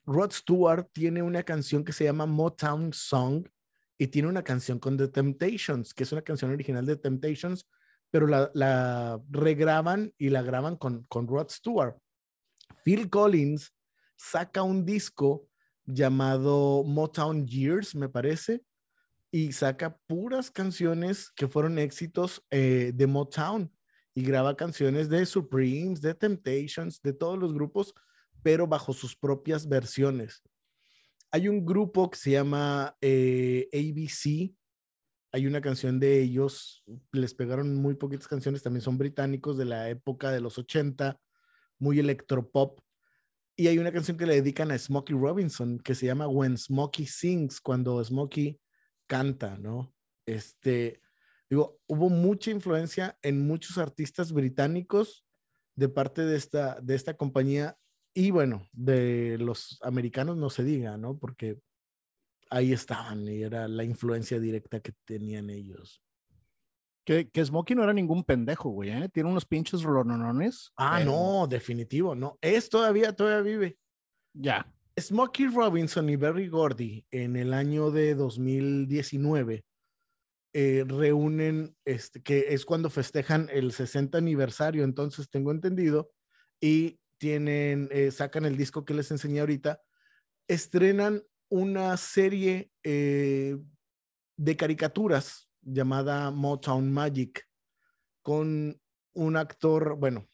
Rod Stewart tiene una canción que se llama Motown Song y tiene una canción con The Temptations, que es una canción original de Temptations, pero la, regraban y la graban con, con Rod Stewart. Phil Collins saca un disco llamado Motown Years, me parece, y saca puras canciones que fueron éxitos eh, de Motown y graba canciones de Supremes, de Temptations, de todos los grupos, pero bajo sus propias versiones. Hay un grupo que se llama eh, ABC. Hay una canción de ellos, les pegaron muy poquitas canciones, también son británicos de la época de los 80, muy electropop. Y hay una canción que le dedican a Smokey Robinson que se llama When Smokey Sings, cuando Smokey canta, ¿no? Este, digo, hubo mucha influencia en muchos artistas británicos de parte de esta, de esta compañía y bueno, de los americanos no se diga, ¿no? Porque ahí estaban y era la influencia directa que tenían ellos. Que, que Smokey no era ningún pendejo, güey, ¿eh? Tiene unos pinches rolonones. Ah, pero- no, definitivo, no. Es todavía, todavía vive. Ya. Smokey Robinson y Berry Gordy en el año de 2019 eh, reúnen, este, que es cuando festejan el 60 aniversario, entonces tengo entendido, y tienen, eh, sacan el disco que les enseñé ahorita, estrenan una serie eh, de caricaturas llamada Motown Magic con un actor, bueno,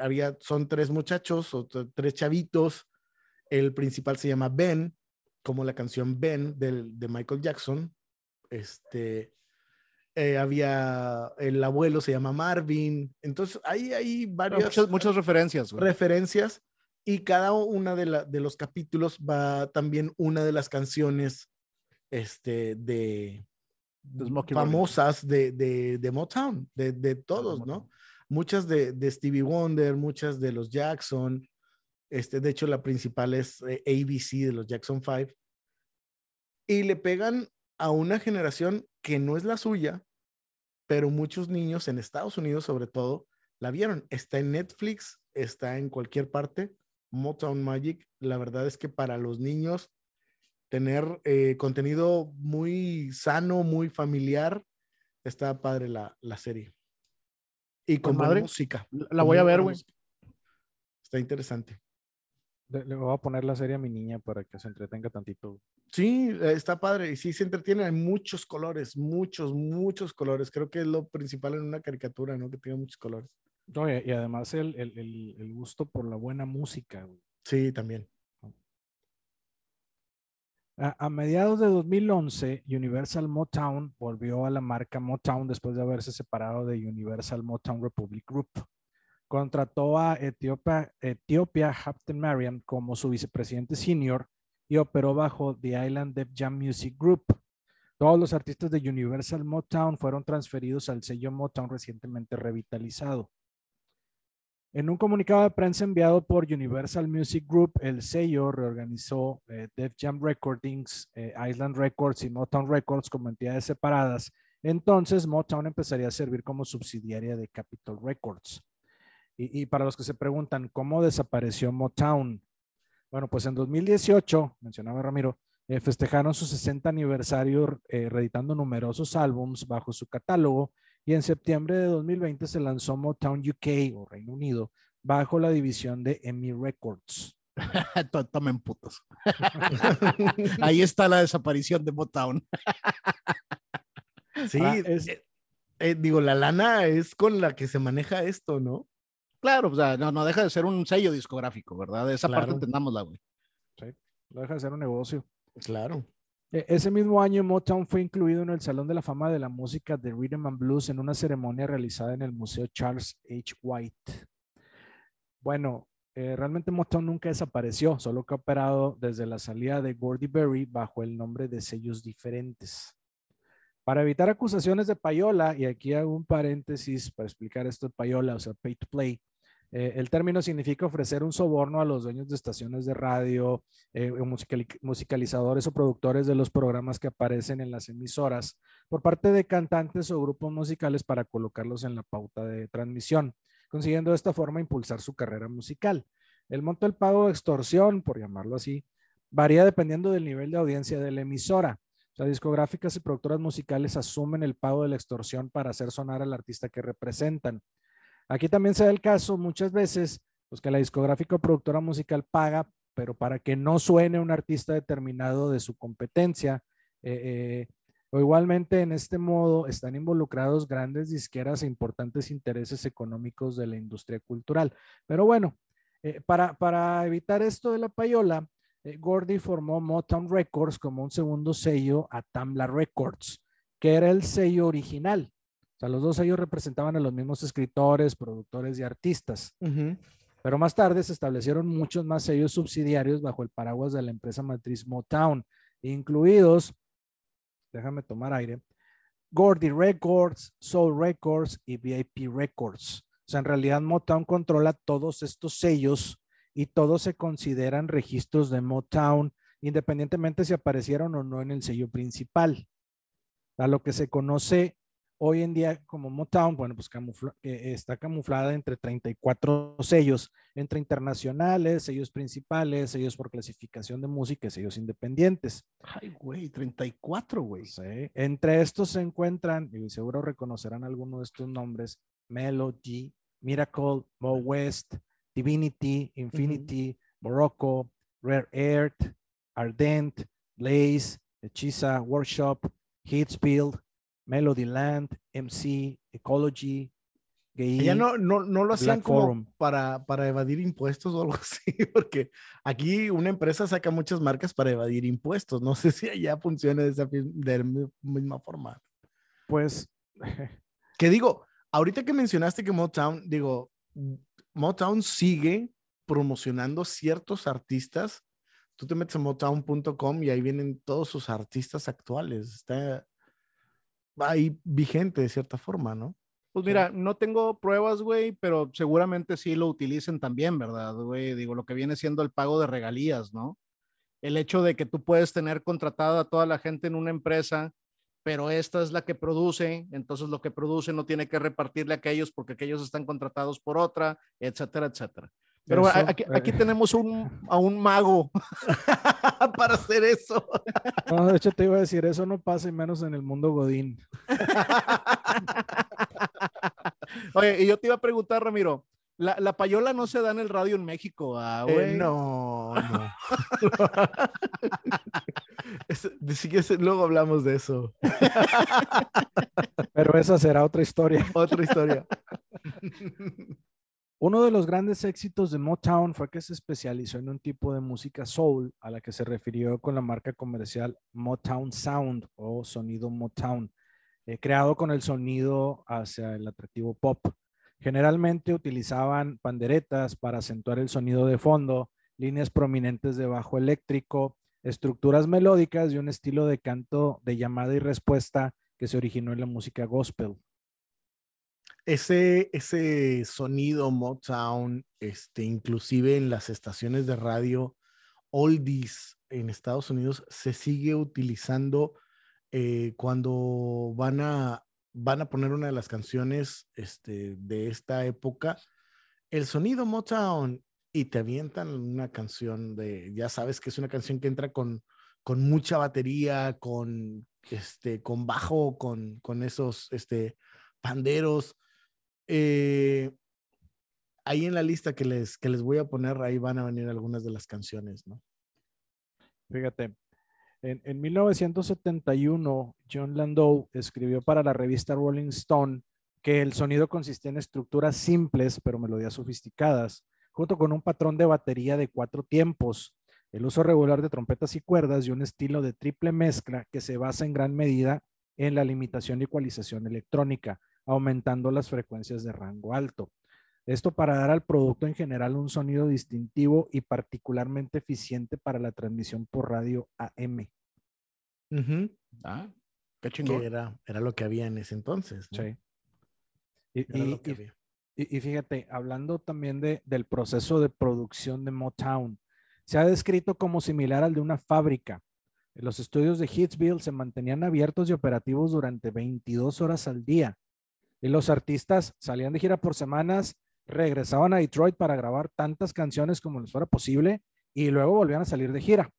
había, son tres muchachos o tres chavitos. El principal se llama Ben, como la canción Ben del, de Michael Jackson. Este, eh, había el abuelo se llama Marvin. Entonces, ahí hay varias. Muchas, muchas referencias. Referencias. Y cada una de, de, los capítulos va también una de las canciones este, de, famosas de, de, de, Motown, de, de todos, ¿no? Muchas de, Stevie Wonder, muchas de los Jackson. Este, de hecho, la principal es eh, ABC de los Jackson 5. Y le pegan a una generación que no es la suya, pero muchos niños en Estados Unidos sobre todo la vieron. Está en Netflix, está en cualquier parte. Motown Magic, la verdad es que para los niños tener eh, contenido muy sano, muy familiar, está padre la, la serie. Y con madre, música. La voy a ver, güey. Está interesante. Le, voy a poner la serie a mi niña para que se entretenga tantito. Sí, está padre. Y sí se entretiene. Hay muchos colores, muchos, muchos colores. Creo que es lo principal en una caricatura, ¿no? Que tenga muchos colores. y, además el, el, el, gusto por la buena música. Sí, también. A, a, mediados de 2011, Universal Motown volvió a la marca Motown después de haberse separado de Universal Motown Republic Group contrató a Etiopia, Etiopia Hapten Mariam como su vicepresidente senior y operó bajo The Island Def Jam Music Group. Todos los artistas de Universal Motown fueron transferidos al sello Motown recientemente revitalizado. En un comunicado de prensa enviado por Universal Music Group, el sello reorganizó eh, Def Jam Recordings, eh, Island Records y Motown Records como entidades separadas. Entonces, Motown empezaría a servir como subsidiaria de Capitol Records. Y, para los que se preguntan, ¿cómo desapareció Motown? Bueno, pues en 2018, mencionaba Ramiro, eh, festejaron su 60 aniversario eh, reeditando numerosos álbums bajo su catálogo y en septiembre de 2020 se lanzó Motown UK o Reino Unido bajo la división de EMI Records. Tomen putos. Ahí está la desaparición de Motown. sí, eh, digo, la lana es con la que se maneja esto, ¿no? Claro, o sea, no, no deja de ser un sello discográfico, ¿verdad? Esa parte entendámosla, güey. Sí, no deja de ser un negocio. Claro. E, ese mismo año, Motown fue incluido en el Salón de la Fama de la Música de Rhythm and Blues en una ceremonia realizada en el Museo Charles H. White. Bueno, eh, realmente Motown nunca desapareció, solo que ha operado desde la salida de Gordy Berry bajo el nombre de sellos diferentes. Para evitar acusaciones de payola, y aquí hago un paréntesis para explicar esto de payola, o sea, pay to play, eh, el término significa ofrecer un soborno a los dueños de estaciones de radio, eh, musicalizadores o productores de los programas que aparecen en las emisoras por parte de cantantes o grupos musicales para colocarlos en la pauta de transmisión, consiguiendo de esta forma impulsar su carrera musical. El monto del pago de extorsión, por llamarlo así, varía dependiendo del nivel de audiencia de la emisora. O sea, discográficas y productoras musicales asumen el pago de la extorsión para hacer sonar al artista que representan. Aquí también se da el caso muchas veces, pues que la discográfica o productora musical paga, pero para que no suene un artista determinado de su competencia. Eh, eh, o igualmente en este modo están involucrados grandes disqueras e importantes intereses económicos de la industria cultural. Pero bueno, eh, para, para, evitar esto de la payola, Gordy formó Motown Records como un segundo sello a Tamla Records, que era el sello original los dos ellos representaban a los mismos escritores, productores y artistas. Pero más tarde se establecieron muchos más sellos subsidiarios bajo el paraguas de la empresa matriz Motown, incluidos, déjame tomar aire, Gordy Records, Soul Records y VIP Records. O sea, en realidad Motown controla todos estos sellos y todos se consideran registros de Motown, independientemente si aparecieron o no en el sello principal. A lo que se conoce Hoy en día, como Motown, bueno, pues eh, está camuflada entre 34 sellos, entre internacionales, sellos principales, sellos por clasificación de música y sellos independientes. Ay, güey, 34, güey. Sí. Entre estos se encuentran, y seguro reconocerán alguno de estos nombres, Melody, Miracle, Mo West, Divinity, Infinity, Morocco, Rare Earth, Ardent, Blaze, Hechiza, Workshop, Hitsfield, Melodyland, MC, Ecology, Gay. Ya no, no, no lo hacían Black como Forum. para, para evadir impuestos o algo así, porque aquí una empresa saca muchas marcas para evadir impuestos. No sé si allá funciona de esa de la mi- misma forma. Pues Que digo, ahorita que mencionaste que Motown, digo, Motown sigue promocionando ciertos artistas. Tú te metes a motown.com y ahí vienen todos sus artistas actuales. Está ahí vigente de cierta forma, ¿no? Pues mira, no tengo pruebas, güey, pero seguramente sí lo utilicen también, ¿verdad, güey? Digo, lo que viene siendo el pago de regalías, ¿no? El hecho de que tú puedes tener contratada a toda la gente en una empresa, pero esta es la que produce, entonces lo que produce no tiene que repartirle a aquellos porque aquellos están contratados por otra, etcétera, etcétera. Pero bueno, Eso, aquí, aquí eh. tenemos un, a un mago. para hacer eso. No, de hecho te iba a decir, eso no pasa y menos en el mundo Godín. Oye, y yo te iba a preguntar, Ramiro, la, la payola no se da en el radio en México, ah, Eh, no, no. Es- si quieres, luego hablamos de eso. Pero esa será otra historia. Otra historia. Uno de los grandes éxitos de Motown fue que se especializó en un tipo de música soul a la que se refirió con la marca comercial Motown Sound o sonido Motown, eh, creado con el sonido hacia el atractivo pop. Generalmente utilizaban panderetas para acentuar el sonido de fondo, líneas prominentes de bajo eléctrico, estructuras melódicas y un estilo de canto de llamada y respuesta que se originó en la música gospel. Ese, ese sonido Motown, este, inclusive en las estaciones de radio oldies en Estados Unidos, se sigue utilizando eh, cuando van a, van a poner una de las canciones este, de esta época. El sonido Motown y te avientan una canción de, ya sabes que es una canción que entra con, con mucha batería, con, este, con bajo, con, con esos este, panderos. Eh, ahí en la lista que les, que les voy a poner, ahí van a venir algunas de las canciones, ¿no? Fíjate, en, en 1971, John Landau escribió para la revista Rolling Stone que el sonido consistía en estructuras simples pero melodías sofisticadas, junto con un patrón de batería de cuatro tiempos, el uso regular de trompetas y cuerdas y un estilo de triple mezcla que se basa en gran medida en la limitación y ecualización electrónica, aumentando las frecuencias de rango alto. Esto para dar al producto en general un sonido distintivo y particularmente eficiente para la transmisión por radio AM. Ah, qué Que era, era lo que había en ese entonces. ¿no? Sí. Y, Era y- lo que y- había. y- y fíjate, hablando también de, del proceso de producción de Motown, se ha descrito como similar al de una fábrica. Los estudios de Hitsville se mantenían abiertos y operativos durante 22 horas al día. Y los artistas salían de gira por semanas, regresaban a Detroit para grabar tantas canciones como les fuera posible y luego volvían a salir de gira.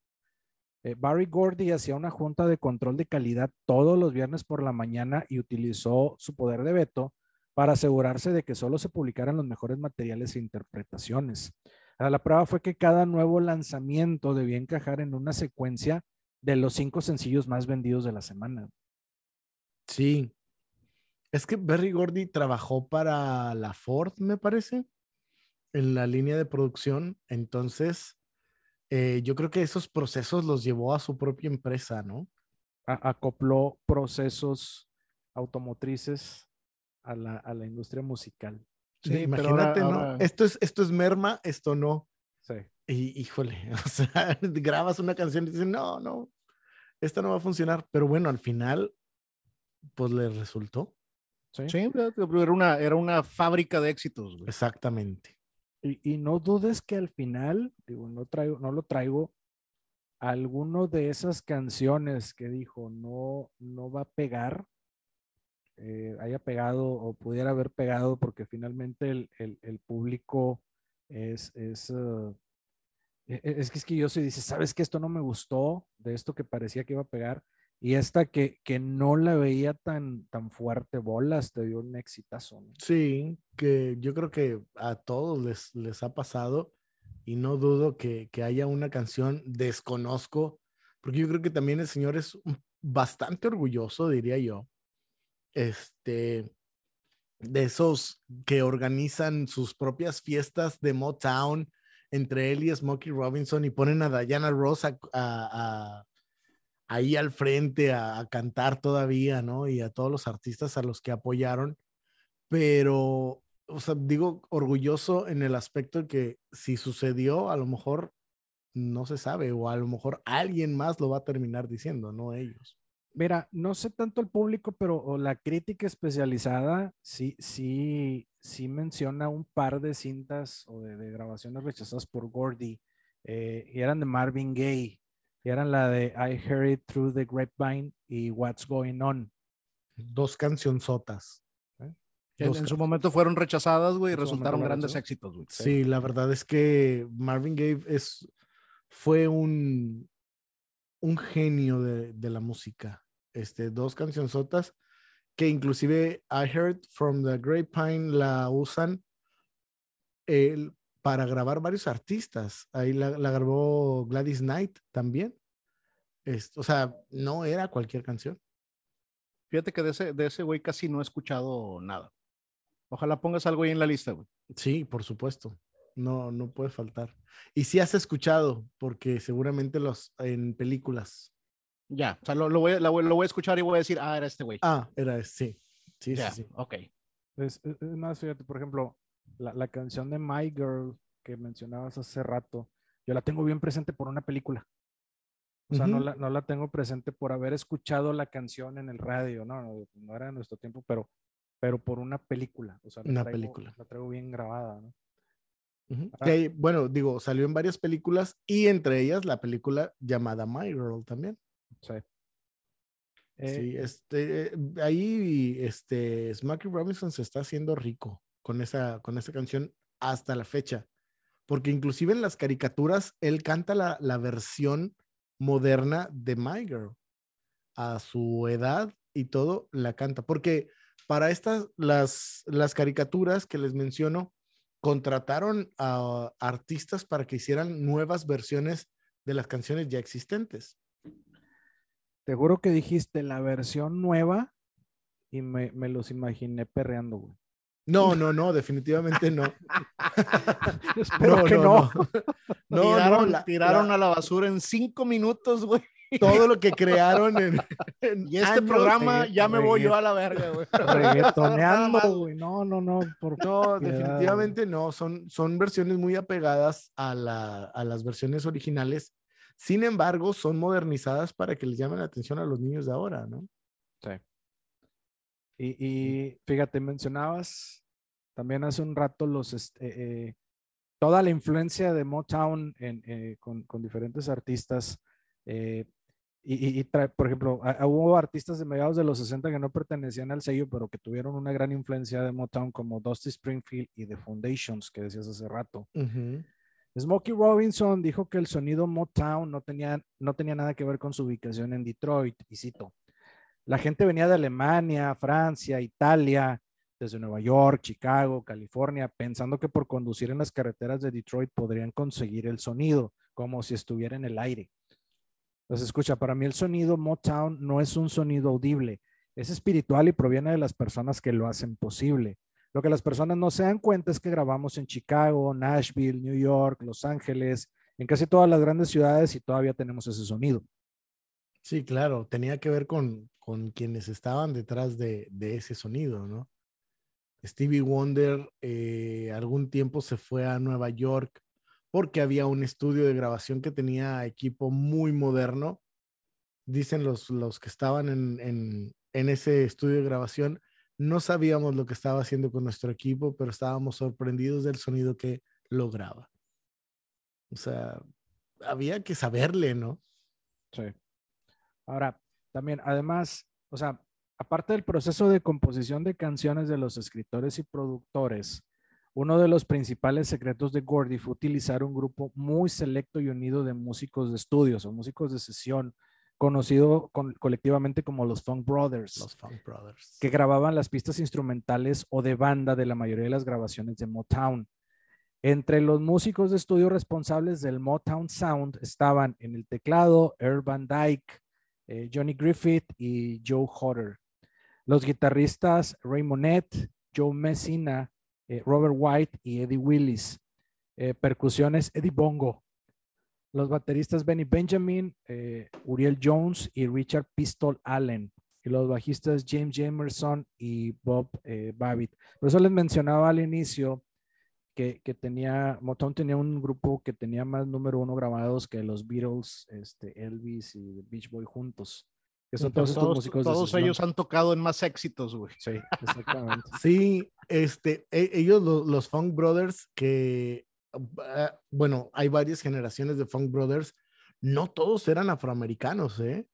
Eh, Barry Gordy hacía una junta de control de calidad todos los viernes por la mañana y utilizó su poder de veto para asegurarse de que solo se publicaran los mejores materiales e interpretaciones. La prueba fue que cada nuevo lanzamiento debía encajar en una secuencia de los cinco sencillos más vendidos de la semana. Sí. Es que Berry Gordy trabajó para la Ford, me parece, en la línea de producción. Entonces, eh, yo creo que esos procesos los llevó a su propia empresa, ¿no? A- acopló procesos automotrices a la, a la industria musical. Sí, Imagínate, ahora- ¿no? ahora- Esto es, esto es merma, esto no. Sí. Y híjole, o sea, grabas una canción y dices, no, no, esta no va a funcionar. Pero bueno, al final, pues le resultó. Sí. Sí, era una, era una fábrica de éxitos, güey. Exactamente. Y, y no dudes que al final, digo, no, traigo, no lo traigo, alguno de esas canciones que dijo no, no va a pegar, eh, haya pegado o pudiera haber pegado porque finalmente el, el- el público es, es, uh, es que es que yo se dice, sabes que esto no me gustó, de esto que parecía que iba a pegar, y esta que, que no la veía tan, tan fuerte, bolas, te dio un exitazo. ¿no? Sí, que yo creo que a todos les, les ha pasado y no dudo que, que haya una canción, desconozco, porque yo creo que también el señor es bastante orgulloso, diría yo, este, de esos que organizan sus propias fiestas de Motown entre él y Smokey Robinson y ponen a Diana Ross ahí al frente a, cantar todavía, ¿no? Y a todos los artistas a los que apoyaron. Pero, o sea, digo orgulloso en el aspecto de que si sucedió, a lo mejor no se sabe o a lo mejor alguien más lo va a terminar diciendo, no ellos. Mira, no sé tanto el público, pero la crítica especializada sí, sí, sí menciona un par de cintas o de, grabaciones rechazadas por Gordy eh, y eran de Marvin Gaye, y eran la de I Heard It Through the Grapevine y What's Going On. Dos cancionzotas. ¿Eh? En, en, su momento fueron rechazadas, güey, y resultaron grandes éxitos, güey. Sí, la verdad es que Marvin Gaye es, fue un, un genio de, de la música este, dos cancionzotas que inclusive I Heard from the Grapevine la usan el, para grabar varios artistas. Ahí la, grabó Gladys Knight también. o sea, no era cualquier canción. Fíjate que de ese, de ese güey casi no he escuchado nada. Ojalá pongas algo ahí en la lista, güey. Sí, por supuesto. No, no puede faltar. Y si has escuchado, porque seguramente los en películas ya, o sea, lo, lo, voy, lo, voy, a escuchar y voy a decir, ah, era este güey. Ah, era este, sí. Sí, sí, sí. Ok. Es, es, más, fíjate, por ejemplo, la, la, canción de My Girl que mencionabas hace rato, yo la tengo bien presente por una película. O sea, uh -huh. no, la, no, la, tengo presente por haber escuchado la canción en el radio, no, no, no era de nuestro tiempo, pero, pero por una película. O sea, una traigo, película. La traigo bien grabada, ¿no? Uh -huh. ah. bueno, digo, salió en varias películas y entre ellas la película llamada My Girl también. Sí. Eh, sí, este, ahí este, Smokey Robinson se está haciendo rico con esa, con esa canción hasta la fecha, porque inclusive en las caricaturas él canta la, la versión moderna de My Girl a su edad y todo la canta, porque para estas, las, las caricaturas que les menciono, contrataron a artistas para que hicieran nuevas versiones de las canciones ya existentes. Te juro que dijiste la versión nueva y me, me los imaginé perreando, güey. No, no, no, definitivamente no. Espero no, que no. no. tiraron, la, tiraron la, a la basura en cinco minutos, güey. Todo lo que crearon en, en y este programa ya me voy yo a la verga, güey. Reggaetoneando, güey. No, no, no. Por no, definitivamente no. Son, son versiones muy apegadas a, la, a las versiones originales sin embargo, son modernizadas para que les llamen la atención a los niños de ahora, ¿no? Sí. Y, y fíjate, mencionabas también hace un rato los, este, eh, toda la influencia de Motown en, eh, con, con, diferentes artistas. Eh, y, y trae, por ejemplo, hubo artistas de mediados de los 60 que no pertenecían al sello, pero que tuvieron una gran influencia de Motown, como Dusty Springfield y The Foundations, que decías hace rato. Uh -huh. Smokey Robinson dijo que el sonido Motown no tenía, no tenía nada que ver con su ubicación en Detroit, y cito, la gente venía de Alemania, Francia, Italia, desde Nueva York, Chicago, California, pensando que por conducir en las carreteras de Detroit podrían conseguir el sonido, como si estuviera en el aire. Entonces, escucha, para mí el sonido Motown no es un sonido audible, es espiritual y proviene de las personas que lo hacen posible. Lo que las personas no se dan cuenta es que grabamos en Chicago, Nashville, New York, Los Ángeles, en casi todas las grandes ciudades y todavía tenemos ese sonido. Sí, claro, tenía que ver con, con quienes estaban detrás de, de, ese sonido, ¿no? Stevie Wonder eh, algún tiempo se fue a Nueva York porque había un estudio de grabación que tenía equipo muy moderno. Dicen los, los que estaban en, en, en ese estudio de grabación no sabíamos lo que estaba haciendo con nuestro equipo, pero estábamos sorprendidos del sonido que lograba. O sea, había que saberle, ¿no? Sí. Ahora, también, además, o sea, aparte del proceso de composición de canciones de los escritores y productores, uno de los principales secretos de Gordy fue utilizar un grupo muy selecto y unido de músicos de estudios o músicos de sesión conocido con, colectivamente como los Funk Brothers, los Funk Brothers, que grababan las pistas instrumentales o de banda de la mayoría de las grabaciones de Motown. Entre los músicos de estudio responsables del Motown Sound estaban en el teclado Van Dyke, eh, Johnny Griffith y Joe Hodder. Los guitarristas Ray Monette, Joe Messina, eh, Robert White y Eddie Willis. Eh, percusiones Eddie Bongo. Los bateristas Benny Benjamin, Uriel Jones y Richard Pistol Allen. Y los bajistas James Jamerson y Bob Babbitt. Por eso les mencionaba al inicio que, tenía, Motown tenía un grupo que tenía más número uno grabados que los Beatles, este, Elvis y Beach Boy juntos. Que son todos, estos músicos todos ellos han tocado en más éxitos, güey. Sí, exactamente. sí, este, e, ellos, los, Funk Brothers, que, ah, bueno, hay varias generaciones de Funk Brothers, no todos eran afroamericanos, ¿eh?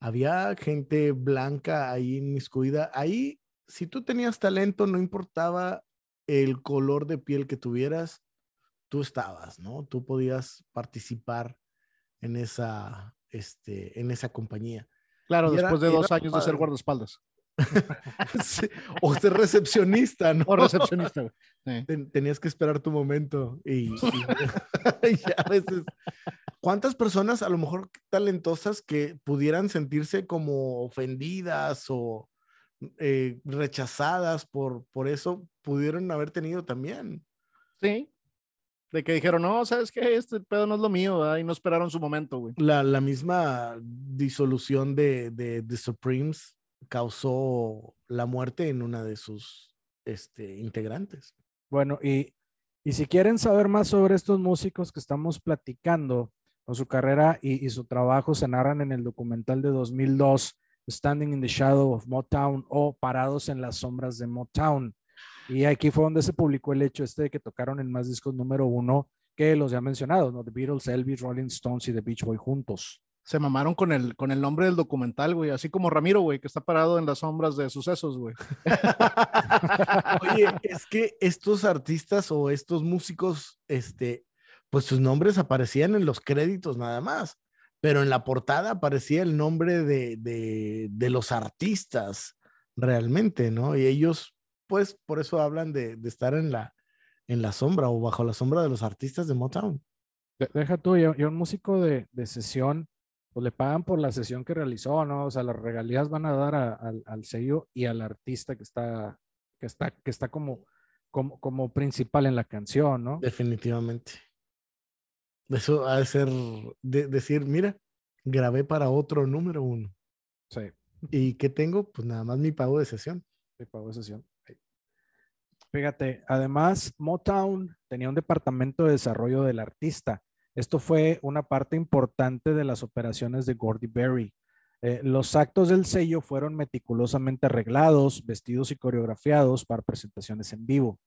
Había gente blanca ahí inmiscuida. Ahí, si tú tenías talento, no importaba el color de piel que tuvieras, tú estabas, ¿no? Tú podías participar en esa, este, en esa compañía. Claro, después de dos años de ser guardaespaldas. o ser recepcionista, ¿no? O recepcionista. tenías que esperar tu momento y, a veces. ¿Cuántas personas a lo mejor talentosas que pudieran sentirse como ofendidas o eh, rechazadas por, por eso pudieron haber tenido también. Sí. De que dijeron, no, ¿sabes qué? Este pedo no es lo mío, y no esperaron su momento, güey. La, la misma disolución de, de, de, Supremes causó la muerte en una de sus este, integrantes. Bueno, y, y si quieren saber más sobre estos músicos que estamos platicando, con su carrera y, y su trabajo se narran en el documental de 2002 Standing in the Shadow of Motown o Parados en las Sombras de Motown. Y aquí fue donde se publicó el hecho este de que tocaron en más discos número uno que los ya mencionados, ¿no? The Beatles, Elvis, Rolling Stones y The Beach Boy juntos. Se mamaron con el, con el nombre del documental, güey, así como Ramiro, güey, que está parado en las sombras de sucesos, güey. Oye, es que estos artistas o estos músicos, este, pues sus nombres aparecían en los créditos nada más pero en la portada aparecía el nombre de, de, los artistas realmente, ¿no? Y ellos, pues, por eso hablan de, de, estar en la, en la sombra o bajo la sombra de los artistas de Motown. Deja tú, y un músico de, de sesión, pues le pagan por la sesión que realizó, ¿no? O sea, las regalías van a dar al sello y al artista que está, que está, que está como, como, como principal en la canción, ¿no? Definitivamente. Eso ha de ser de, decir, mira, grabé para otro número uno. Sí. ¿Y qué tengo? Pues nada más mi pago de sesión. Mi pago de sesión. Fíjate, además, Motown tenía un departamento de desarrollo del artista. Esto fue una parte importante de las operaciones de Gordy Berry. Eh, los actos del sello fueron meticulosamente arreglados, vestidos y coreografiados para presentaciones en vivo.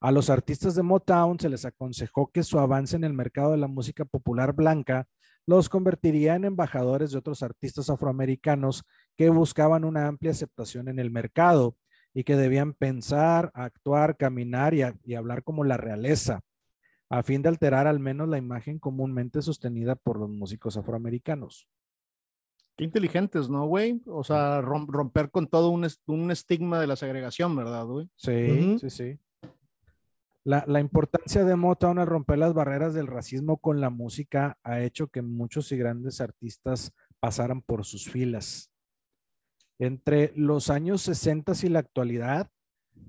A los artistas de Motown se les aconsejó que su avance en el mercado de la música popular blanca los convertiría en embajadores de otros artistas afroamericanos que buscaban una amplia aceptación en el mercado y que debían pensar, actuar, caminar y, hablar como la realeza, a fin de alterar al menos la imagen comúnmente sostenida por los músicos afroamericanos. Qué inteligentes, ¿no, güey? O sea, romper con todo un, un estigma de la segregación, ¿verdad, güey? Sí, sí, sí. La, importancia de Motown al romper las barreras del racismo con la música ha hecho que muchos y grandes artistas pasaran por sus filas. Entre los años 60 y la actualidad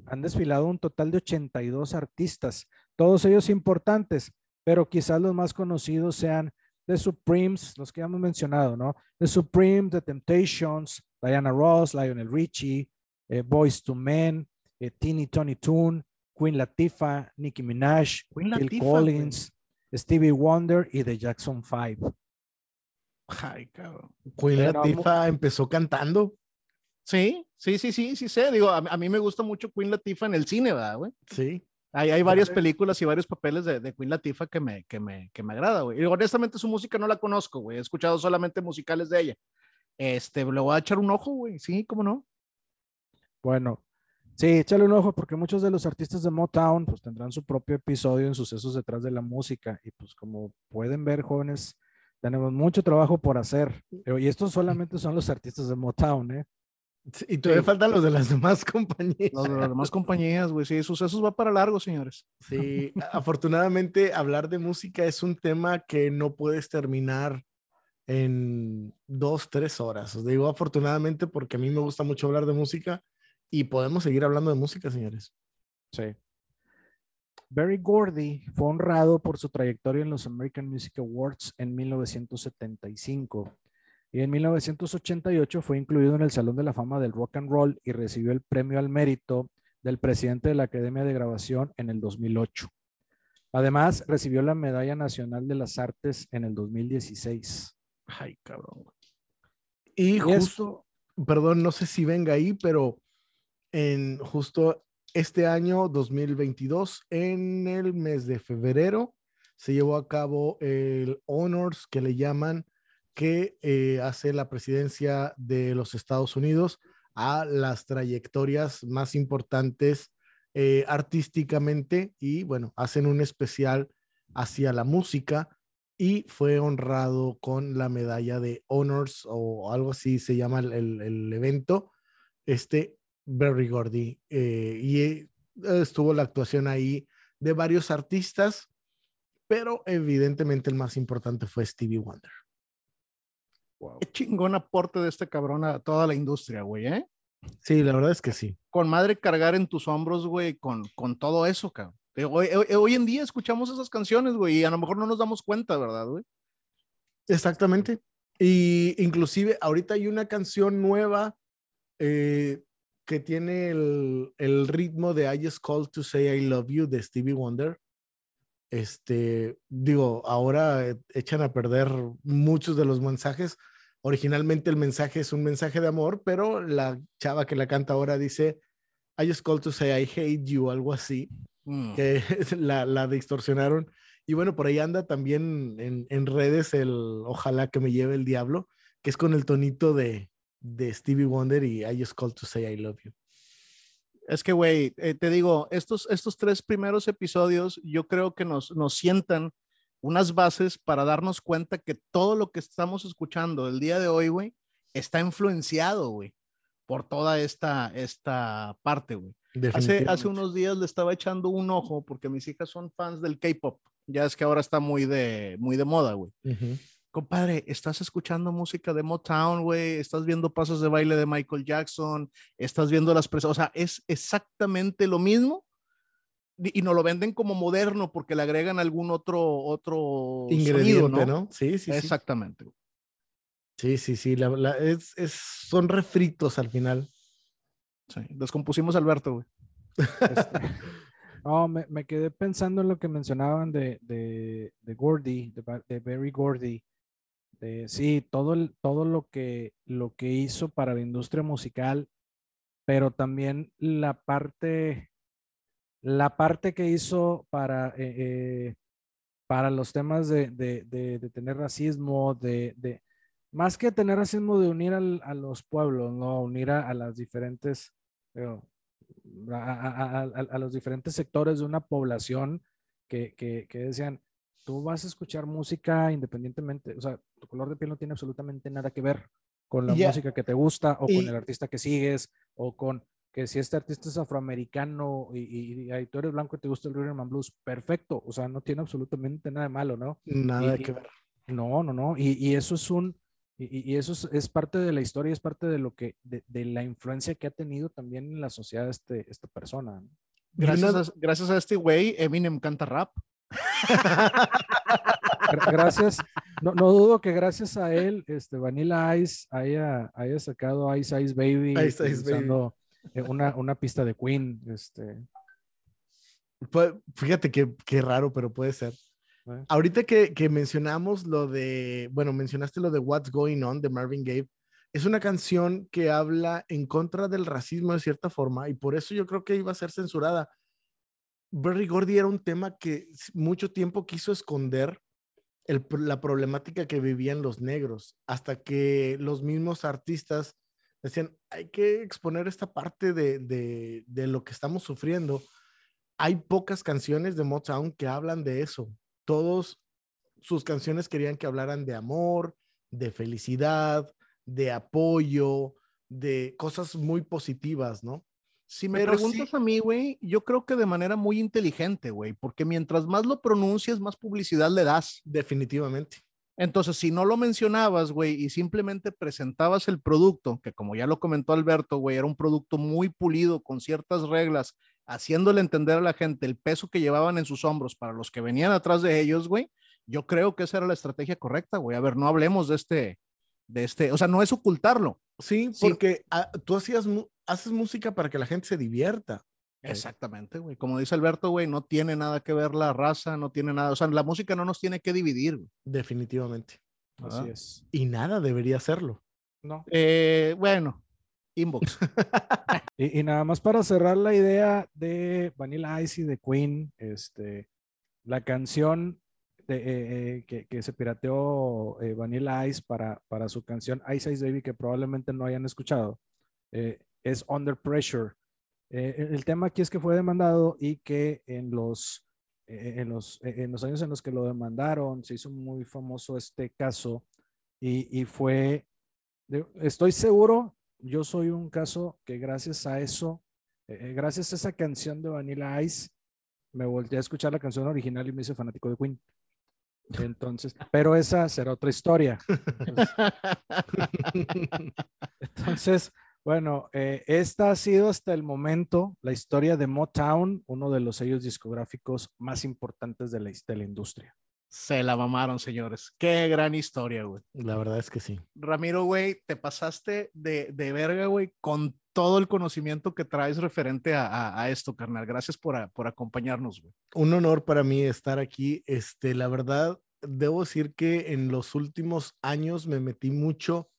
han desfilado un total de 82 artistas, todos ellos importantes, pero quizás los más conocidos sean The Supremes, los que hemos mencionado, ¿no? The Supremes, The Temptations, Diana Ross, Lionel Richie, eh, Boys to Men, eh, Teeny Tony Toon, Queen Latifah, Nicki Minaj, Phil Collins, Stevie Wonder y The Jackson Five. Ay, cabrón. Queen Latifah empezó cantando. Sí, sí, sí, sí, sí sé. Digo, a, mí me gusta mucho Queen Latifah en el cine, ¿verdad, güey? Sí. Hay, hay varias películas y varios papeles de, de Queen Latifah que me, que me, que me agrada, güey. Y honestamente su música no la conozco, güey. He escuchado solamente musicales de ella. Este, le voy a echar un ojo, güey. Sí, cómo no. Bueno, Sí, échale un ojo porque muchos de los artistas de Motown pues tendrán su propio episodio en sucesos detrás de la música y pues como pueden ver jóvenes, tenemos mucho trabajo por hacer. Y estos solamente son los artistas de Motown, ¿eh? Y todavía faltan los de las demás compañías. Los de las demás compañías, güey. Sí, sucesos va para largo, señores. Sí, afortunadamente hablar de música es un tema que no puedes terminar en dos, tres horas. Os digo afortunadamente porque a mí me gusta mucho hablar de música y podemos seguir hablando de música, señores. Sí. Barry Gordy fue honrado por su trayectoria en los American Music Awards en 1975 y en 1988 fue incluido en el Salón de la Fama del Rock and Roll y recibió el premio al mérito del presidente de la Academia de Grabación en el 2008. Además, recibió la Medalla Nacional de las Artes en el 2016. Ay, cabrón. Y, justo, perdón, no sé si venga ahí, pero en justo este año 2022, en el mes de febrero, se llevó a cabo el Honors que le llaman, que eh, hace la presidencia de los Estados Unidos a las trayectorias más importantes eh, artísticamente y bueno, hacen un especial hacia la música y fue honrado con la medalla de Honors o algo así se llama el, el evento. Este Berry Gordy. Eh, y estuvo la actuación ahí de varios artistas, pero evidentemente el más importante fue Stevie Wonder. Qué chingón aporte de este cabrón a toda la industria, güey, ¿eh? Sí, la verdad es que sí. Con madre cargar en tus hombros, güey, con, con todo eso, cabrón. Hoy, hoy, en día escuchamos esas canciones, güey, y a lo mejor no nos damos cuenta, ¿verdad, güey? Exactamente. Y inclusive ahorita hay una canción nueva eh, que tiene el, el, ritmo de I Just Called to Say I Love You de Stevie Wonder. Este, digo, ahora e, echan a perder muchos de los mensajes. Originalmente el mensaje es un mensaje de amor, pero la chava que la canta ahora dice I Just Called to Say I Hate You, algo así, mm. que la, la, distorsionaron. Y bueno, por ahí anda también en, en redes el Ojalá que me lleve el diablo, que es con el tonito de, de Stevie Wonder y I Just Called to Say I Love You. Es que, güey, eh, te digo, estos, estos tres primeros episodios yo creo que nos, nos sientan unas bases para darnos cuenta que todo lo que estamos escuchando el día de hoy, güey, está influenciado, güey, por toda esta, esta parte, güey. Hace, hace unos días le estaba echando un ojo porque mis hijas son fans del K-pop. Ya es que ahora está muy de, muy de moda, güey compadre, estás escuchando música de Motown, güey, estás viendo pasos de baile de Michael Jackson, estás viendo las personas, o sea, es exactamente lo mismo y no lo venden como moderno porque le agregan algún otro otro ingrediente, ¿no? Sí, sí, exactamente. Sí, sí, sí, es, son refritos al final. Sí, descompusimos a Alberto, güey. Este, no, me, quedé pensando en lo que mencionaban de, de, de Gordy, de, de Barry Gordy, sí, todo, todo lo, que, lo que hizo para la industria musical, pero también la parte, la parte que hizo para, eh, eh, para los temas de, tener racismo, de, más que tener racismo, de unir a los pueblos, ¿no? Unir a, las diferentes, a, los diferentes sectores de una población que, que decían, tú vas a escuchar música independientemente, o sea, tu color de piel no tiene absolutamente nada que ver con la música que te gusta o con el artista que sigues o con que si este artista es afroamericano y, y, tú eres blanco y te gusta el rhythm and blues, perfecto, o sea, no tiene absolutamente nada de malo, ¿no? Nada que ver. No, no, no, y, eso es un, y, eso es, parte de la historia, es parte de lo que, de, la influencia que ha tenido también en la sociedad este, esta persona. Gracias, a, gracias a este güey, Eminem canta rap. gracias, no, dudo que gracias a él, este Vanilla Ice haya, haya sacado Ice Ice Baby, Ice, eh, Una, una, pista de Queen. Este. fíjate que, qué raro, pero puede ser. Eh. Ahorita que, que, mencionamos lo de, bueno, mencionaste lo de What's Going On de Marvin Gaye, es una canción que habla en contra del racismo de cierta forma y por eso yo creo que iba a ser censurada Berry Gordy era un tema que mucho tiempo quiso esconder la problemática que vivían los negros, hasta que los mismos artistas decían, hay que exponer esta parte de, lo que estamos sufriendo. Hay pocas canciones de Motown que hablan de eso. Todos sus canciones querían que hablaran de amor, de felicidad, de apoyo, de cosas muy positivas, ¿no? Si me preguntas a mí, güey, yo creo que de manera muy inteligente, güey, porque mientras más lo pronuncias, más publicidad le das. Definitivamente. Entonces, si no lo mencionabas, güey, y simplemente presentabas el producto, que como ya lo comentó Alberto, güey, era un producto muy pulido, con ciertas reglas, haciéndole entender a la gente el peso que llevaban en sus hombros para los que venían atrás de ellos, güey, yo creo que esa era la estrategia correcta, güey. A ver, no hablemos de este, de este, o sea, no es ocultarlo. Sí, porque ah, tú hacías, haces música para que la gente se divierta. Exactamente, güey. Como dice Alberto, güey, no tiene nada que ver la raza, no tiene nada, o sea, la música no nos tiene que dividir. Definitivamente. Así es. Y nada debería hacerlo. No. Eh, bueno, inbox. y, nada más para cerrar la idea de Vanilla Ice y de Queen, este, la canción de, eh, eh, que, se pirateó Vanilla Ice para, para su canción Ice Ice Baby, que probablemente no hayan escuchado, es Under Pressure eh, el tema aquí es que fue demandado y que en los, eh, en, los, eh, en los años en los que lo demandaron se hizo muy famoso este caso y, y fue, estoy seguro, yo soy un caso que gracias a eso, gracias a esa canción de Vanilla Ice, me volteé a escuchar la canción original y me hice fanático de Queen. Entonces, pero esa será otra historia. entonces bueno, eh, esta ha sido hasta el momento la historia de Motown, uno de los sellos discográficos más importantes de la, de la industria. Se la mamaron, señores. Qué gran historia, güey. La verdad es que sí. Ramiro, güey, te pasaste de, de verga, güey, con todo el conocimiento que traes referente a, a, esto, carnal. Gracias por, por acompañarnos, güey. Un honor para mí estar aquí. Este, la verdad, debo decir que en los últimos años me metí mucho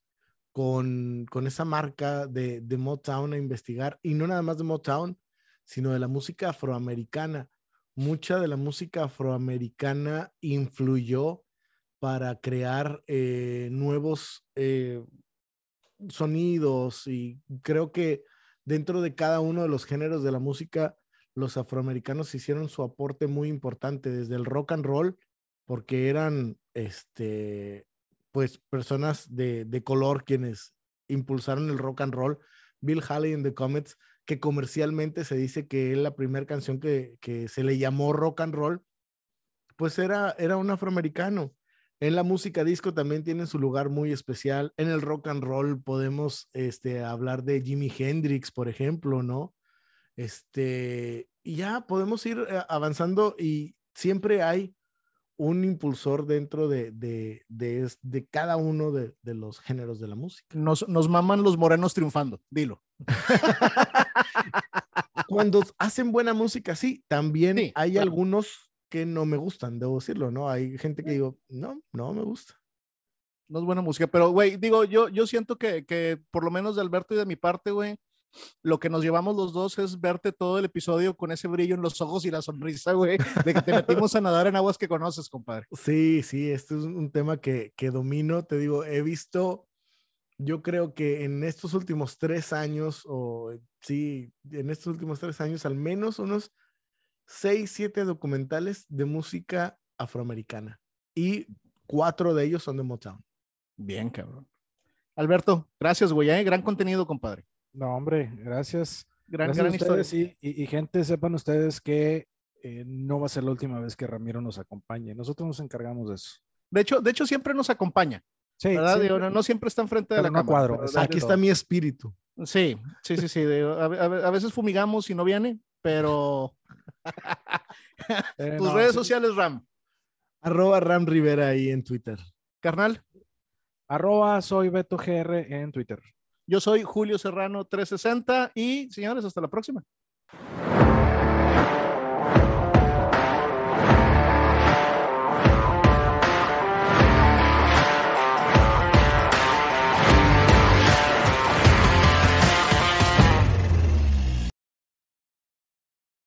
con, con esa marca de, de, Motown a investigar, y no nada más de Motown, sino de la música afroamericana. Mucha de la música afroamericana influyó para crear eh, nuevos eh, sonidos y creo que dentro de cada uno de los géneros de la música, los afroamericanos hicieron su aporte muy importante, desde el rock and roll, porque eran este, pues personas de, de, color quienes impulsaron el rock and roll. Bill Haley en The Comets, que comercialmente se dice que es la primera canción que, que, se le llamó rock and roll, pues era, era un afroamericano. En la música disco también tiene su lugar muy especial. En el rock and roll podemos este, hablar de Jimi Hendrix, por ejemplo, ¿no? Este, y ya podemos ir eh, avanzando y siempre hay un impulsor dentro de, de, de, de cada uno de, los géneros de la música. Nos, nos maman los morenos triunfando, dilo. Cuando hacen buena música, sí, también hay algunos que no me gustan, debo decirlo, ¿no? Hay gente que digo, no, no me gusta. No es buena música, pero, güey, digo, yo, yo siento que, que por lo menos de Alberto y de mi parte, güey, lo que nos llevamos los dos es verte todo el episodio con ese brillo en los ojos y la sonrisa, güey, de que te metimos a nadar en aguas que conoces, compadre. Sí, sí, este es un tema que, que domino, te digo, he visto, yo creo que en estos últimos tres años, o sí, en estos últimos tres años, al menos unos seis, siete documentales de música afroamericana y cuatro de ellos son de Motown. Bien, cabrón. Alberto, gracias, güey, ¿eh? gran contenido, compadre. No, hombre, gracias. Gran, gran historia. Y, gente, sepan ustedes que eh, no va a ser la última vez que Ramiro nos acompañe. Nosotros nos encargamos de eso. De hecho, de hecho siempre nos acompaña. Sí, no, siempre está enfrente de la no cuadro. Aquí está mi espíritu. Sí, sí, sí, sí. a, veces fumigamos y no viene, pero tus redes sociales, Ram. Arroba Ram Rivera ahí en Twitter. Carnal. Arroba soy Beto GR en Twitter. Yo soy Julio Serrano 360 y señores, hasta la próxima.